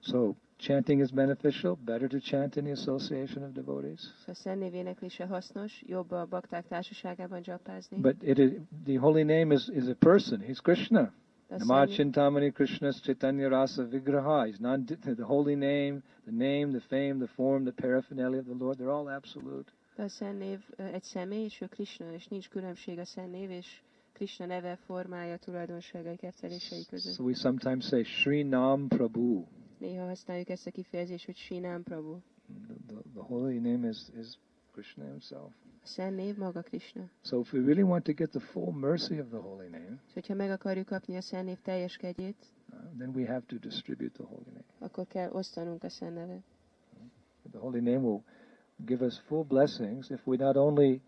So, chanting is beneficial, better to chant in the association of devotees. Szóval a hasznos, jobb a bakták társaságában dzsappázni. But it is, the holy name is, is a person. He's Krishna. De a Nama szennév- Chintamani Krishna Chaitanya Rasa Vigraha. He's not the holy name, the name, the fame, the form, the paraphernalia of the Lord. They're all absolute. De a szennév egy személy, és ő Krishna, és nincs különbség a szennév, és Krishna neve, formája, tulajdonságai, kettelései között. So we sometimes say Sri Nam Prabhu. Néha használjuk ezt a kifejezést, hogy Sinam Prabhu. The, the, the holy name is, is Krishna himself. A szennév maga Krishna. So if we really want to get the full mercy of the holy name, És hogyha meg akarjuk kapni a szennév teljes kegyét, uh, then we have to distribute the holy name. akkor kell osztanunk a szennevet. The holy name will give us full blessings if we not only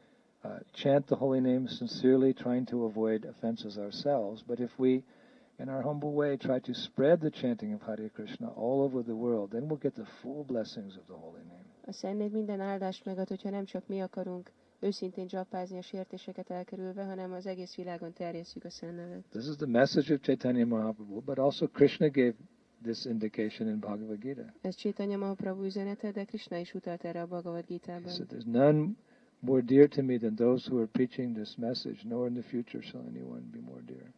uh, chant the holy name sincerely, trying to avoid offenses ourselves, but if we, in our humble way, try to spread the chanting of Hare Krishna all over the world, then we'll get the full blessings of the holy name. A szennév minden áldást megad, hogyha nem csak mi akarunk őszintén csapázni a sértéseket elkerülve, hanem az egész világon terjesszük a szennevet. This is the message of Chaitanya Mahaprabhu, but also Krishna gave this indication in Bhagavad Gita. Ez Chaitanya Mahaprabhu üzenete, de Krishna is utalt erre a Bhagavad Gita-ban. said, There's none more dear to me than those who are preaching this message, nor in the future shall anyone be more dear.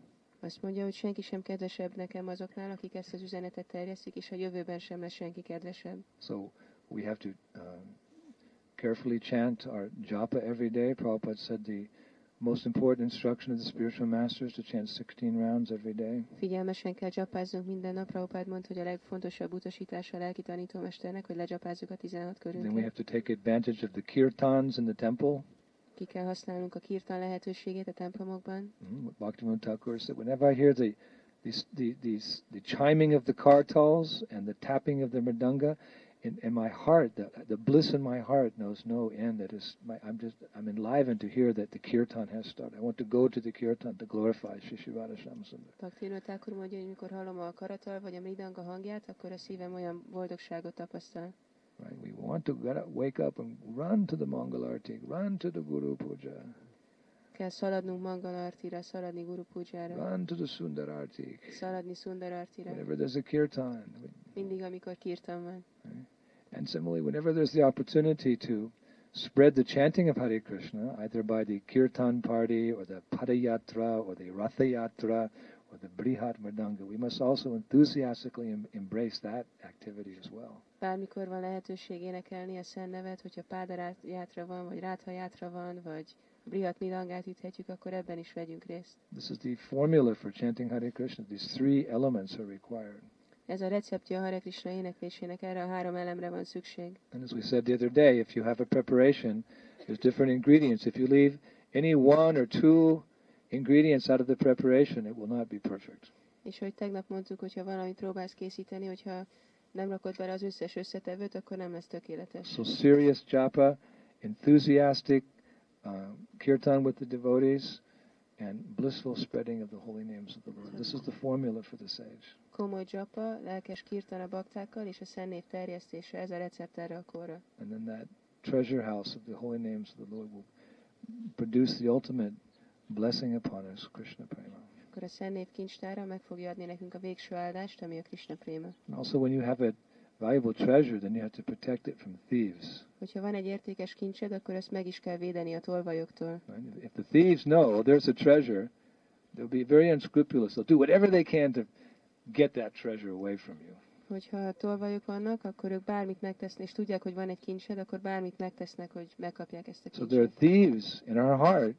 Azt mondja, hogy senki sem kedvesebb nekem azoknál, akik ezt az üzenetet terjesztik, és a jövőben sem lesz senki kedvesebb. So we have to um, carefully chant our japa every day. Prabhupada said the most important instruction of the spiritual master is to chant 16 rounds every day. Figyelmesen kell csapázzunk minden nap. Prabhupád mondta, hogy a legfontosabb utasítása a lelki tanítómesternek, hogy lecsapázzuk a 16 Then we körünket. have to take advantage of the kirtans in the temple. Ki kell használnunk a kirtan lehetőségét a templomokban. Mm, what Bhaktivinoda Thakur said, whenever I hear the, these, the, these, the chiming of the kartals and the tapping of the mridanga, in, in my heart, the, the bliss in my heart knows no end. That is, my, I'm just, I'm enlivened to hear that the kirtan has started. I want to go to the kirtan to glorify Shri Shivada Shamsundar. Bhaktivinoda Thakur mondja, hogy mikor hallom a karatal vagy a mridanga hangját, akkor a szívem olyan boldogságot tapasztal. Right? We want to get up, wake up and run to the Mangalarti, run to the Guru Puja, Kell szaladnunk Mangalartira, szaladni Guru Pujára, run to the Sundararti. szaladni. Whenever there's a kirtan. Mindig, amikor kirtan van. And similarly, whenever there's the opportunity to spread the chanting of Hare Krishna, either by the kirtan party or the padayatra or the rathayatra or the brihat mridanga, we must also enthusiastically em- embrace that activity as well. Bármikor van lehetőség énekelni a Szent nevet, hogyha van, vagy van, vagy Brihat üthetjük, akkor ebben is vegyünk részt. This is the formula for chanting Hare Krishna. These three elements are required. Ez a receptje a Hare Krishna éneklésének, erre a három elemre van szükség. And as we said the other day, if you have a preparation, there's different ingredients. If you leave any one or two ingredients out of the preparation, it will not be perfect. És hogy tegnap mondtuk, hogyha valamit próbálsz készíteni, hogyha nem rakod bele az összes összetevőt, akkor nem lesz tökéletes. So serious japa, enthusiastic uh, kirtan with the devotees, and blissful spreading of the holy names of the Lord. This is the formula for the sage. Komoly dzsapa, lelkes kirtan a baktákkal, és a terjesztése, ez a recept erre a korra. And then that treasure house of the holy names of the Lord will produce the ultimate blessing upon us, Krishna Prema. Akkor a szennév kincstára meg fogja adni nekünk a végső áldást, ami a Krishna préma. And also, when you have a valuable treasure, then you have to protect it from thieves. Hogyha van egy értékes kincsed, akkor ezt meg is kell védeni a tolvajoktól. If the thieves know oh, there's a treasure, they'll be very unscrupulous. They'll do whatever they can to get that treasure away from you. Hogyha tolvajok vannak, akkor ők bármit megtesznek, és tudják, hogy van egy kincsed, akkor bármit megtesznek, hogy megkapják ezt a So there are thieves in our heart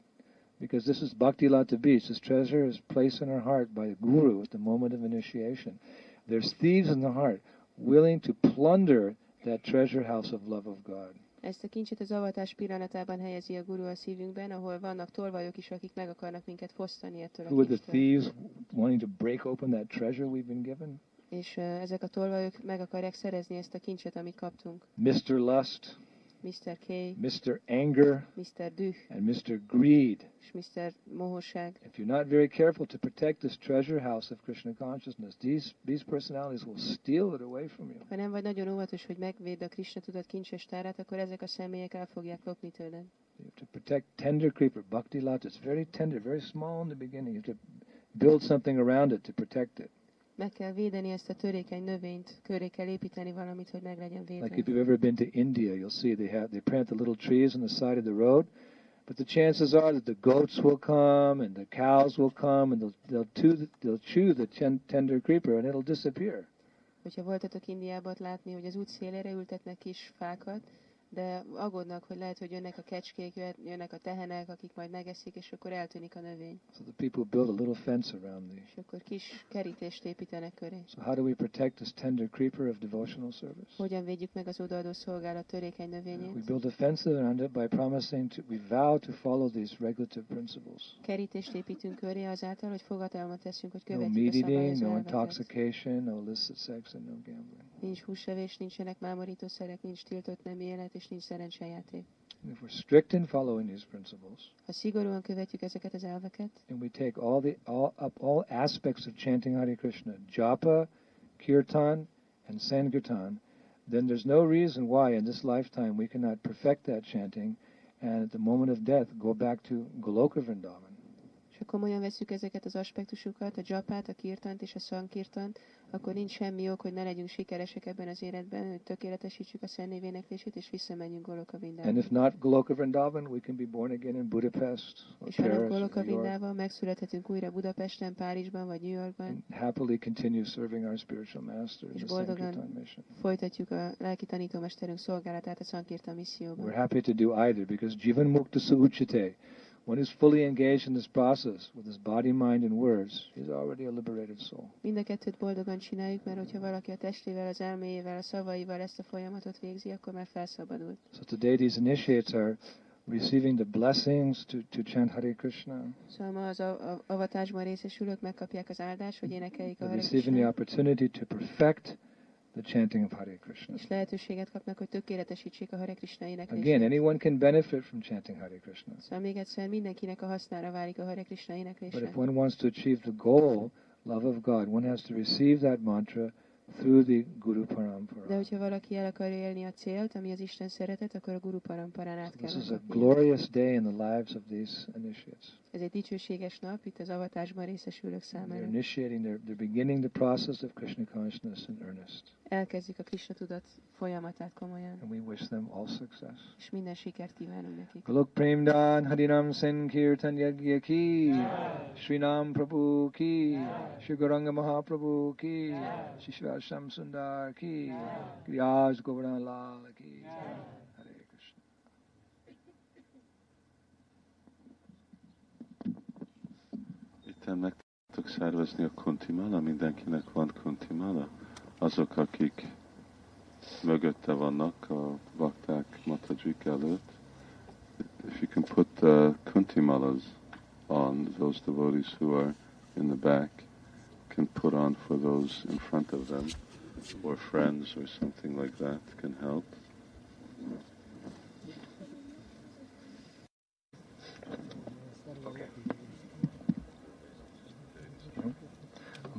because this is Bhakti Lata Bija. This treasure is placed in our heart by the Guru at the moment of initiation. There's thieves in the heart willing to plunder that treasure house of love of God. Ezt a kincset az avatás pillanatában helyezi a guru a szívünkben, ahol vannak tolvajok is, akik meg akarnak minket fosztani ettől a Who are the thieves wanting to break open that treasure we've been given? És uh, ezek a tolvajok meg akarják szerezni ezt a kincset, amit kaptunk. Mr. Lust, Mr. K, Mr. Anger, Mr. Düh and Mr. Greed. és Mr. Mohóság. If you're not very careful to protect this treasure house of Krishna consciousness, these, these personalities will steal it away from you. Ha nem vagy nagyon óvatos, hogy megvédd a Krishna tudat kincses tárát, akkor ezek a személyek el fogják lopni tőled. You have to protect tender creeper, bhakti lata. It's very tender, very small in the beginning. You have to build something around it to protect it. Meg kell védeni ezt a törékeny növényt, köré kell építeni valamit, hogy meg legyen Like if védve. you've ever been to India, you'll see they have they plant the little trees on the side of the road, but the chances are that the goats will come and the cows will come and they'll they'll chew the, they'll chew the ten, tender creeper and it'll disappear. Hogyha voltatok Indiában látni, hogy az út szélére ültetnek kis fákat, de aggódnak, hogy lehet, hogy jönnek a kecskék, jö- jönnek a tehenek, akik majd megeszik, és akkor eltűnik a növény. So the people build a little fence around the. És akkor kis kerítést építenek köré. So how do we protect this tender creeper of devotional service? Hogyan védjük meg az odaadó szolgálat törékeny We növényét? build a fence around it by promising to, we vow to follow these regulative principles. Kerítést építünk köré azáltal, hogy fogadalmat teszünk, hogy No követjük meat a szabályozó no elveket. intoxication, no illicit sex, and no gambling. Nincs húsevés, nincsenek mámorítószerek, nincs tiltott nem élet, és nincs szerencsejáték. And if we're strict in following these principles, Ha szigorúan követjük ezeket az elveket, and we take all the all up all aspects of chanting Hare Krishna, japa, kirtan, and sankirtan, then there's no reason why in this lifetime we cannot perfect that chanting, and at the moment of death go back to Goloka Vrindavan. És ha komolyan veszük ezeket az aspektusokat, a japát, a kirtant és a szankirtant, akkor nincs semmi ok, hogy ne legyünk sikeresek ebben az életben, hogy tökéletesítsük a szennévéneklését, és visszamenjünk Goloka And Vindába. if not Goloka Vrindavan, we can be born again in Budapest or És ha nem Paris Goloka Vindában, megszülethetünk újra Budapesten, Párizsban vagy New Yorkban, and happily continue serving our spiritual master in the Sankirtan mission. folytatjuk a lelki tanítómesterünk szolgálatát a Sankirtan misszióban. We're happy to do either because Jivan Mukta Suuchite, one who's fully engaged in this process with his body, mind, and words, he's already a liberated soul. Mind a kettőt boldogan csináljuk, mert hogyha valaki a testével, az elméjével, a szavaival ezt a folyamatot végzi, akkor már felszabadult. So today these initiates are receiving the blessings to, to chant Hare Krishna. Szóval ma az avatásban részesülők megkapják az áldást, hogy énekeljék a Hare receiving the opportunity to perfect the chanting of Hare Krishna. és lehetőséget kapnak, hogy tökéletesítsék a Hare Krishna Again, anyone can benefit from chanting Hare Krishna. Szóval még egyszer mindenkinek a hasznára válik a Hare Krishna But if one wants to achieve the goal, love of God, one has to receive that mantra through the Guru Parampara. De hogyha valaki el akarja élni a célt, ami az Isten szeretet, akkor a Guru Paramparán át kell This is a glorious day in the lives of these initiates. Ez egy dicsőséges nap itt az avatásban részesülők They're számára. initiating, they're, they're beginning the process of Krishna consciousness in earnest. Elkezdjük a Krishna tudat folyamatát komolyan, And we wish them all success. és minden sikert kívánunk nekik. Golok Premdan Harinam Sankirtan Yagya ki, Srinam Prabhu ki, Shri Gauranga Mahaprabhu ki, Shri Shri Sham Sundar ki, Griyaj Govardhan Lal ki. Itten meg tudtok szervezni a mindenkinek van. Azok, akik mögötte vannak a Matajik előtt. If you can put uh, the kanthimalas on, those devotees who are in the back can put on for those in front of them, or friends or something like that can help.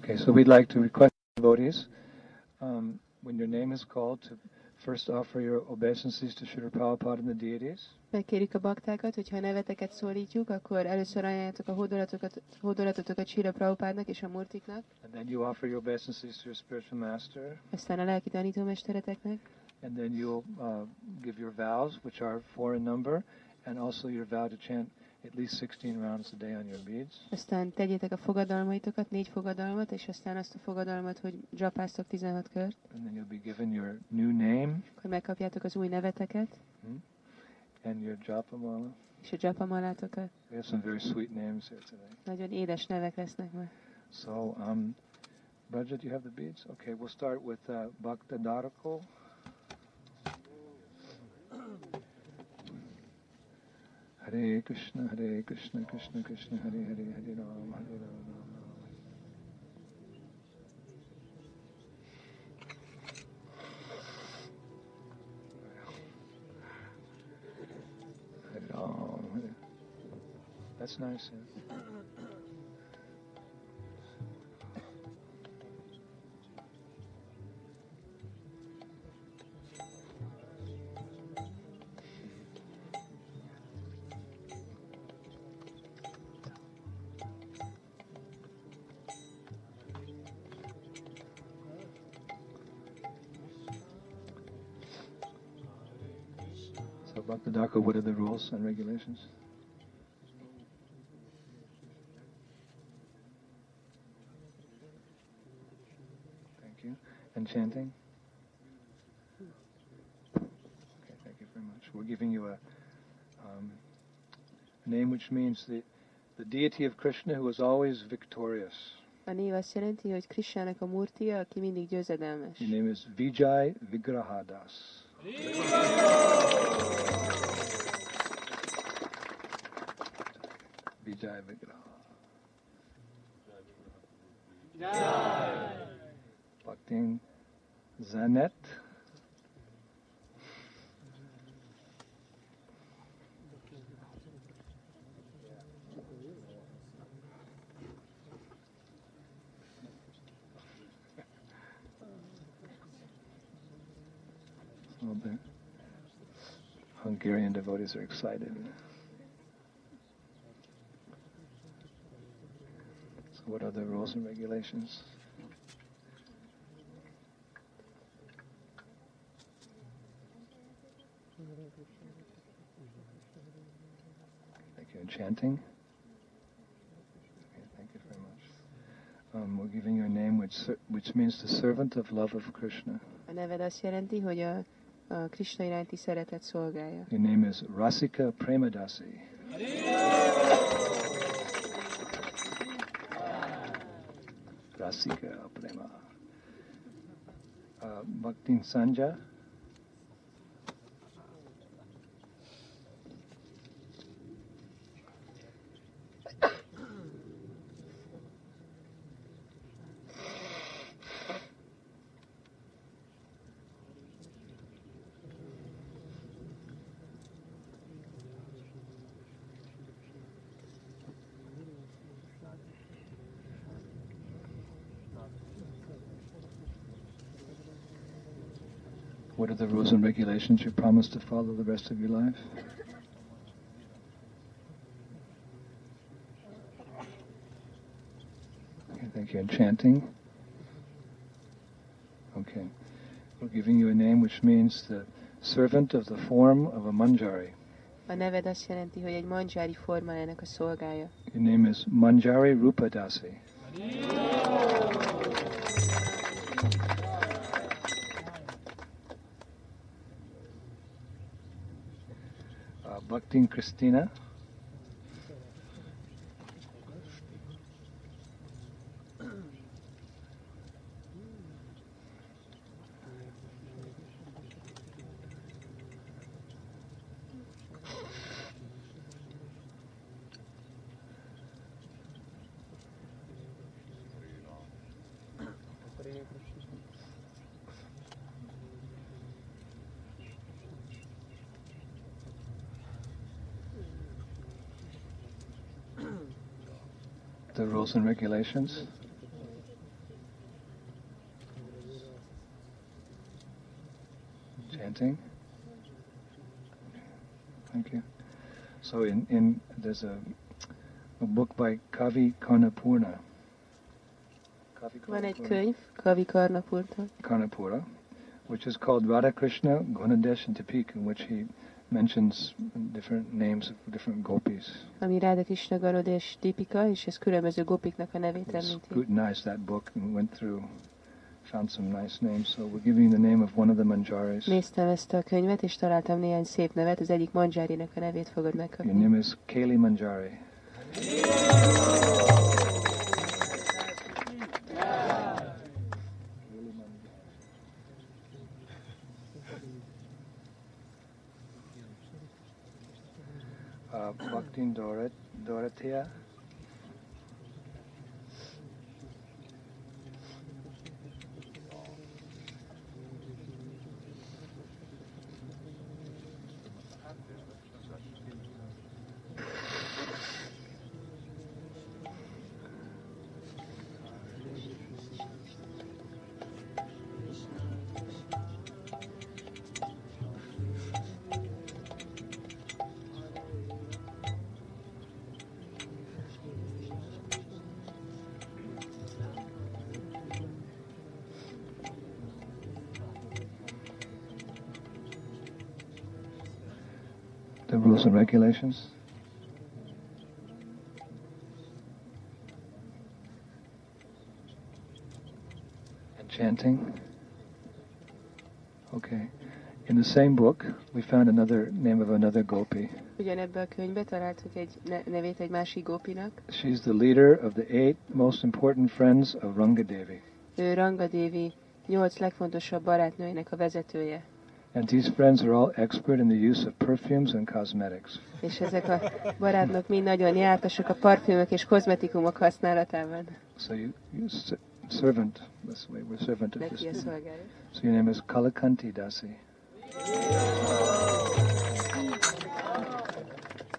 Okay, so we'd like to request devotees, um, when your name is called, to first offer your obeisances to Srila Prabhupada and the deities. Megkérjük a baktákat, hogy ha a neveteket szólítjuk, akkor először ajánljátok a hódolatokat, hódolatotokat Sira Prabhupádnak és a Murtiknak, And then you offer your obeisances to your spiritual master. aztán a lelki tanítómestereteknek, And then you'll uh, give your vows, which are four in number, and also your vow to chant at least 16 rounds a day on your beads. aztán tegyétek a fogadalmaitokat, négy fogadalmat, és aztán azt a fogadalmat, hogy dzsapáztok 16 kört, And then you'll be given your new name akkor megkapjátok az új neveteket, and your japamala. és a dzsapamalátokat. We have some very sweet names here today. Nagyon édes nevek lesznek ma. So, um, Budget, you have the beads? Okay, we'll start with uh, Bhakta Darako. Hare Krishna, Hare Krishna, Krishna Krishna, Hare Hare, Hare Ram, Hare Ram, Ram Ram. Hare Ram, Hare. That's nice. Yeah. Bhakta Darko, what are the rules and regulations? Thank you. And chanting? Okay, thank you very much. We're giving you a, um, a name which means the, the deity of Krishna who is always victorious. A név azt jelenti, hogy Krisnának a murtia, aki mindig győzedelmes. His name is Vijay Vigrahadas. विजय विग्रह Fucking Zenit. Are excited. So, what are the rules and regulations? Thank you. Chanting? Okay, thank you very much. Um, we're giving you a name which, which means the servant of love of Krishna. A azt jelenti, hogy a, a Krishna iránti szeretet szolgálja. Your name is Rasika Premadasi. Rasika Prema. Uh, Bhaktin Sanja. What are the rules and regulations you promise to follow the rest of your life? Okay, thank you. And chanting? Okay. We're giving you a name which means the servant of the form of a manjari. A neved azt jelenti, hogy egy mandzsári formájának a szolgája. Your name is Manjari Rupadasi. Uh, Bhaktin Christina. The rules and regulations. Chanting. Thank you. So in, in there's a, a book by Kavi Karnapurna. Kavi Van egy Karnapurna. könyv, Kavi Karnapurtól, Karnapura, which is called Radha Krishna Ganoddesha Dipika, in which he mentions different names of different gopis. ami Ráda Krishna Garod és Tipika, és ez különböző gopiknak a nevét említi. scrutinized that book and went through, found some nice names. So we're giving the name of one of the manjaris. Néztem ezt a könyvet, és találtam néhány szép nevet, az egyik Manjarinak a nevét fogod Your megkapni. name is Kali Manjari. Uh, Dorat, Dorothea. Rules and regulations. And chanting. Okay. In the same book, we found another name of another gopi. Ugyanebben a könyvben találtuk egy ne- nevét egy másik gopinak. She's the leader of the eight most important friends of Rangadevi. Ő Rangadevi nyolc legfontosabb barátnőinek a vezetője. And these friends are all expert in the use of perfumes and cosmetics. És ezek a barátnok mind nagyon jártasak a parfümök és kozmetikumok használatában. So you, you servant, this way, we're servant of Neki this. So your name is Kalakanti Dasi.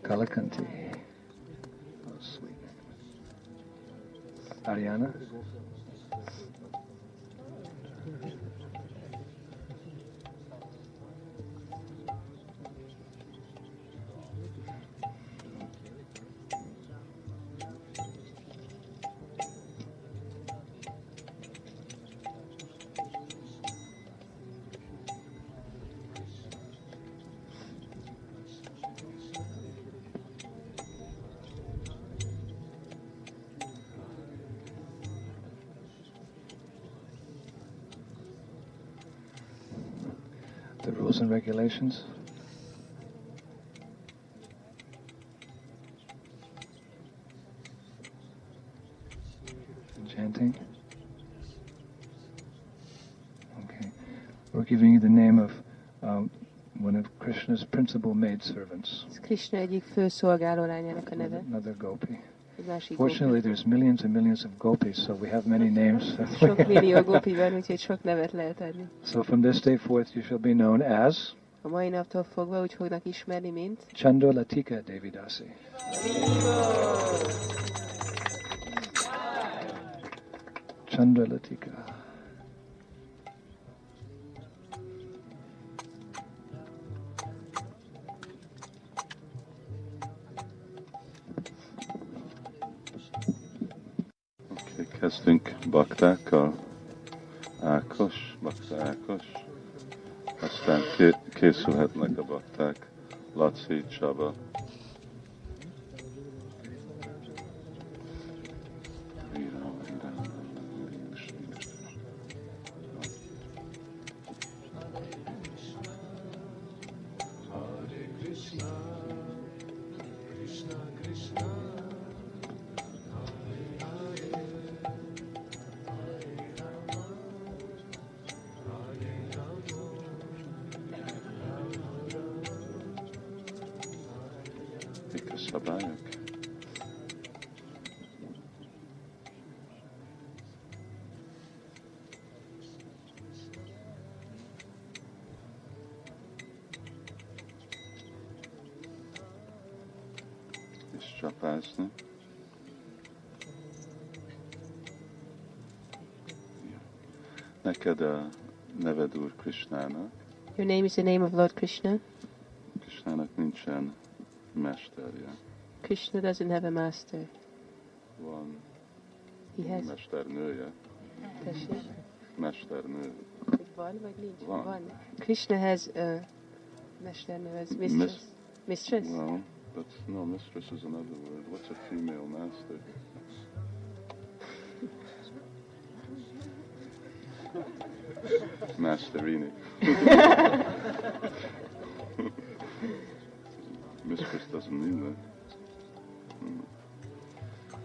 Kalakanti. Oh, sweet. Ariana? Rules and. Chanting. Okay. We're giving you the name of um, one of Krishna's principal maidservants, Ez Krishna egyik fő szolgáló lányának a neve. another gopi. Fortunately, there's millions and millions of gopis, so we have many names. Sok millió gopi van, úgyhogy sok nevet lehet adni. so from this day forth, you shall be known as A mai naptól fogva úgy fognak ismerni, mint Chandolatika Devidasi. Chandalatika. Okay, kezdünk baktákkal. Készülhetnek a bakták. Laci, Csaba. Is the name of Lord Krishna. Nincsen mesterje. Krishna doesn't have a master. Van He has... mesternője, Tessék? mesternő. Hogy van, vagy nincs? Van. Krishna has a mesternő, az mistress. Mis- mistress? Well, but no, mistress is another word. What's a female master? Masterini. mistress doesn't mean that. Hmm.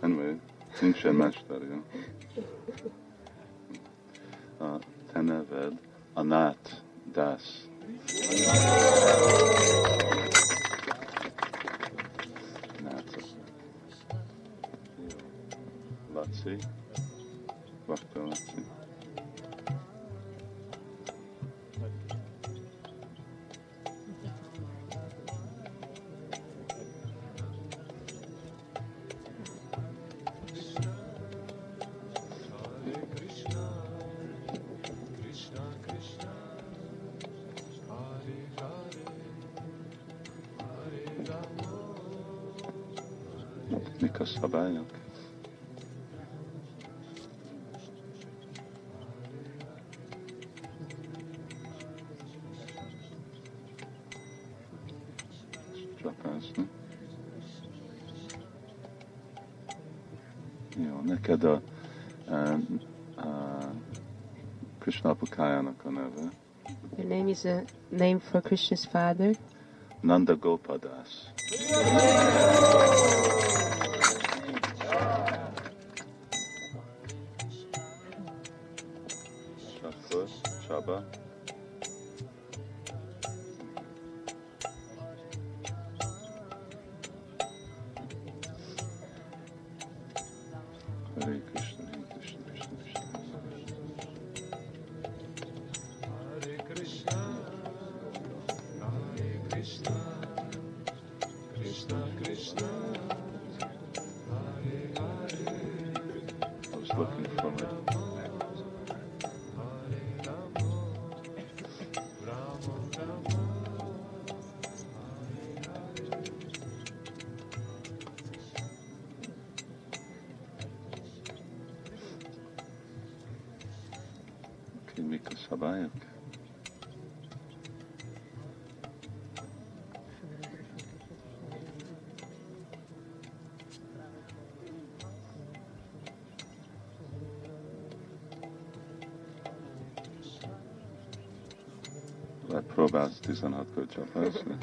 Anyway, nincsen mesterje. A te neved Anát Das. A name for Krishna's father. Nanda Gopadas. Mik a szabályok? Próbálsz 16-kor csapászni?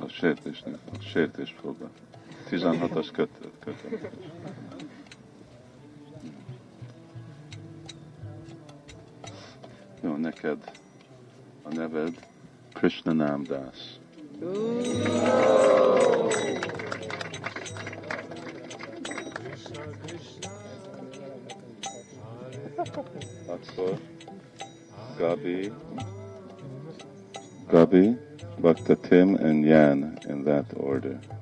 A sértés, a sértés próbál. 16-as kötő, kötő. Jó, neked a neved Krishna Namdas. Akkor Gabi, Gabi, Bhakta Tim, and Yan in that order.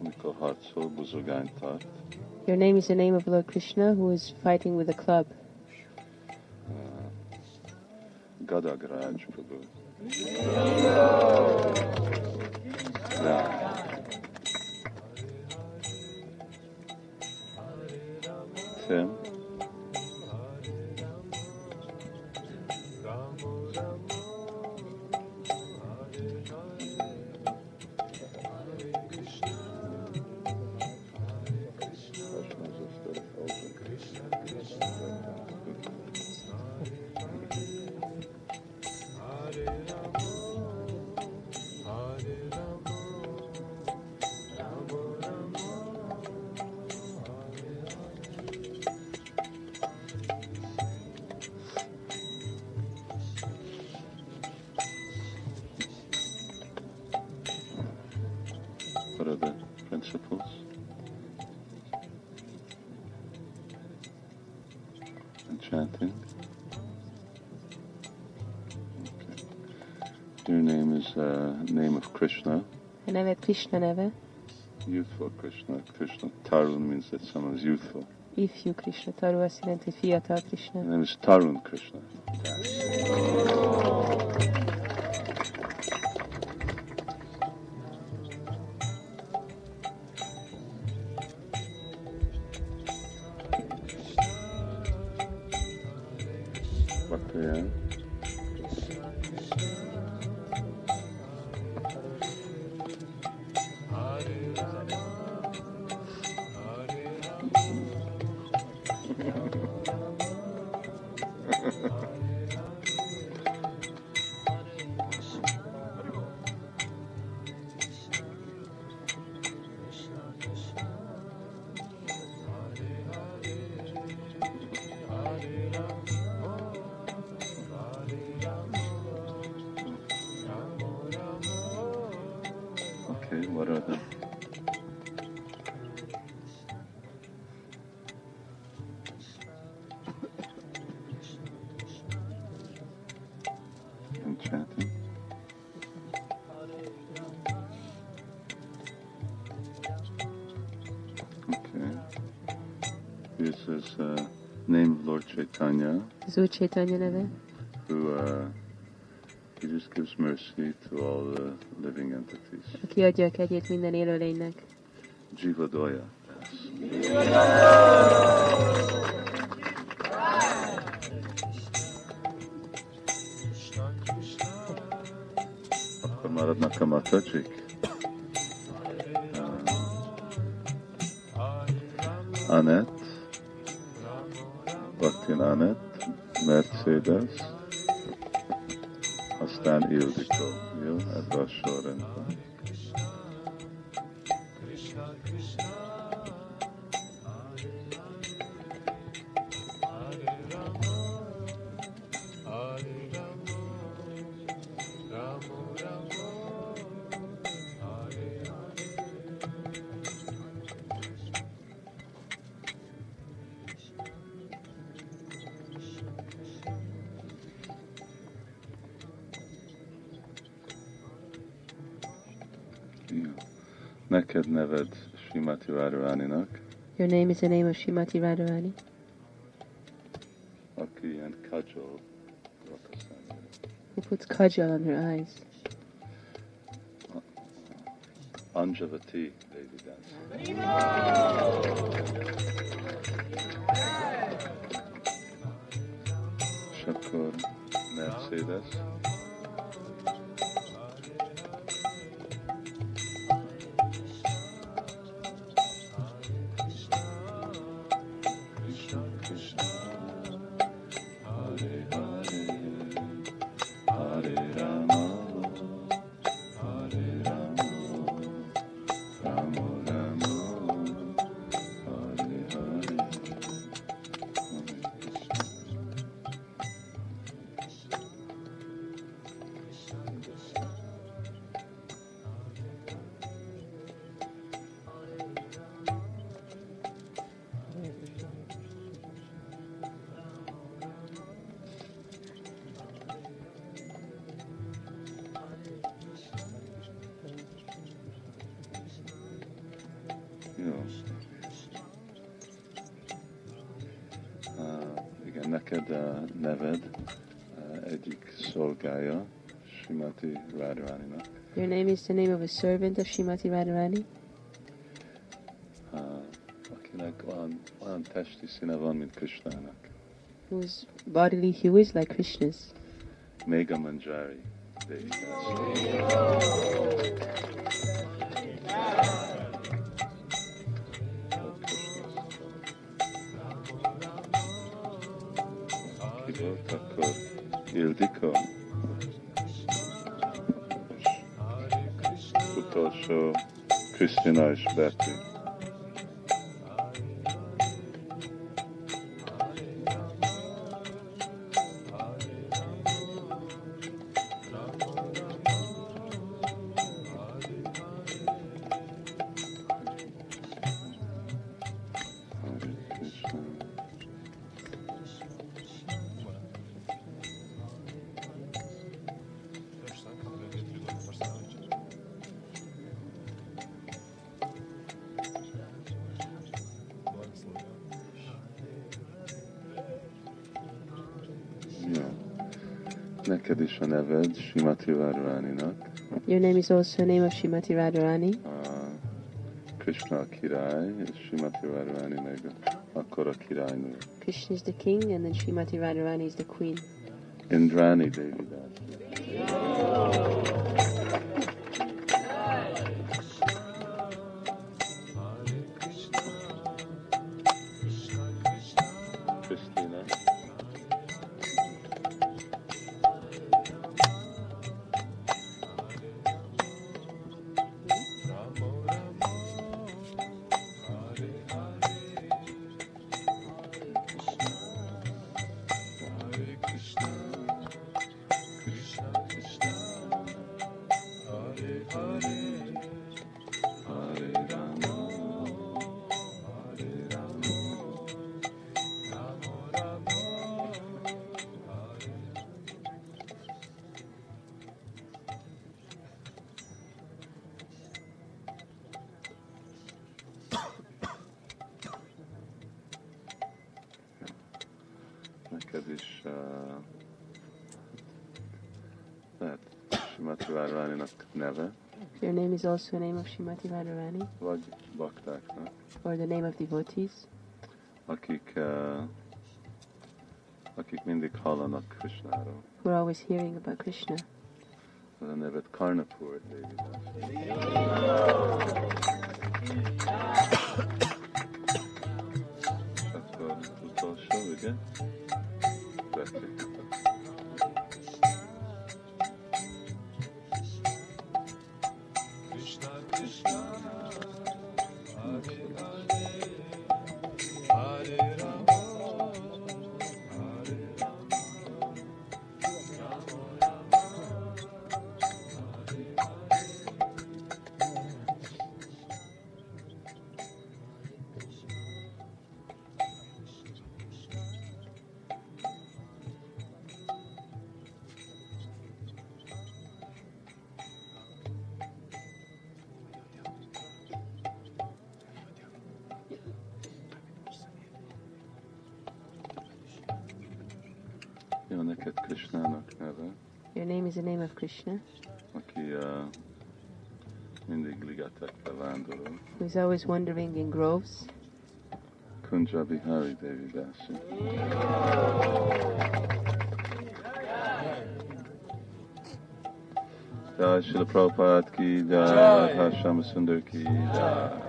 Amikor harcol, buzogány tart. Your name is the name of Lord Krishna who is fighting with a club. Uh, Gadagraj Prabhu. Yeah. Tim. Uh, name of Krishna, A neved Krishna neve. youthful Krishna. Krishna Tarun means that someone is youthful. Ifjú Krishna. Taru azt jelenti, hogy fiatal Krishna. Your name is Tarun Krishna. This is uh, name of Lord Chaitanya, Az Úr Chaitanya neve. who uh, he just gives mercy to all the living entities. Aki adja a kegyét minden élőlénynek. Jivadoya. Akkor maradnak a matacsik. Anett, Baktin Anett, Mercedes, aztán Ildikó. Jó? Ebben a sorrendben. Your name is the name of Shrimati Radharani. aki ilyen kajol volt a szemben. Who puts kajal on her eyes. Anjavati Devi dance. És akkor Mercedes. Neked a neved egyik szolgája, Simati Radharaninak, Your name is the name of a servant of Shrimati Radharani, uh, akinek olyan, olyan testi színe van, mint Krishnának. whose bodily hue is like Krishna's. Megha Manjari. Devi Ki girdik ama. Bu taşa Kristina Işberti. Your name is also the name of Shrimati Radharani. a Krishna a király, és Simati Várváni meg akkor a. Krishna is the king, and then Shrimati Radharani is the queen. Indrani Devi Simati Várváninak neve, Your name is also the name of Shrimati Radharani, vagy baktáknak, or the name of devotees, akik, uh, akik mindig hallanak Krishnáról. who are always hearing about Krishna. A nevet Karnapur. És akkor utolsó, ugye? Neked Krishnának neve, Your name is the name of Krishna, aki uh, mindig ligetekbe vándorol. who is always wandering in groves. Kunja Bihari Devi Dasi. Jai Srila Prabhupada ki jai, Radha Shyama Sundar ki jai.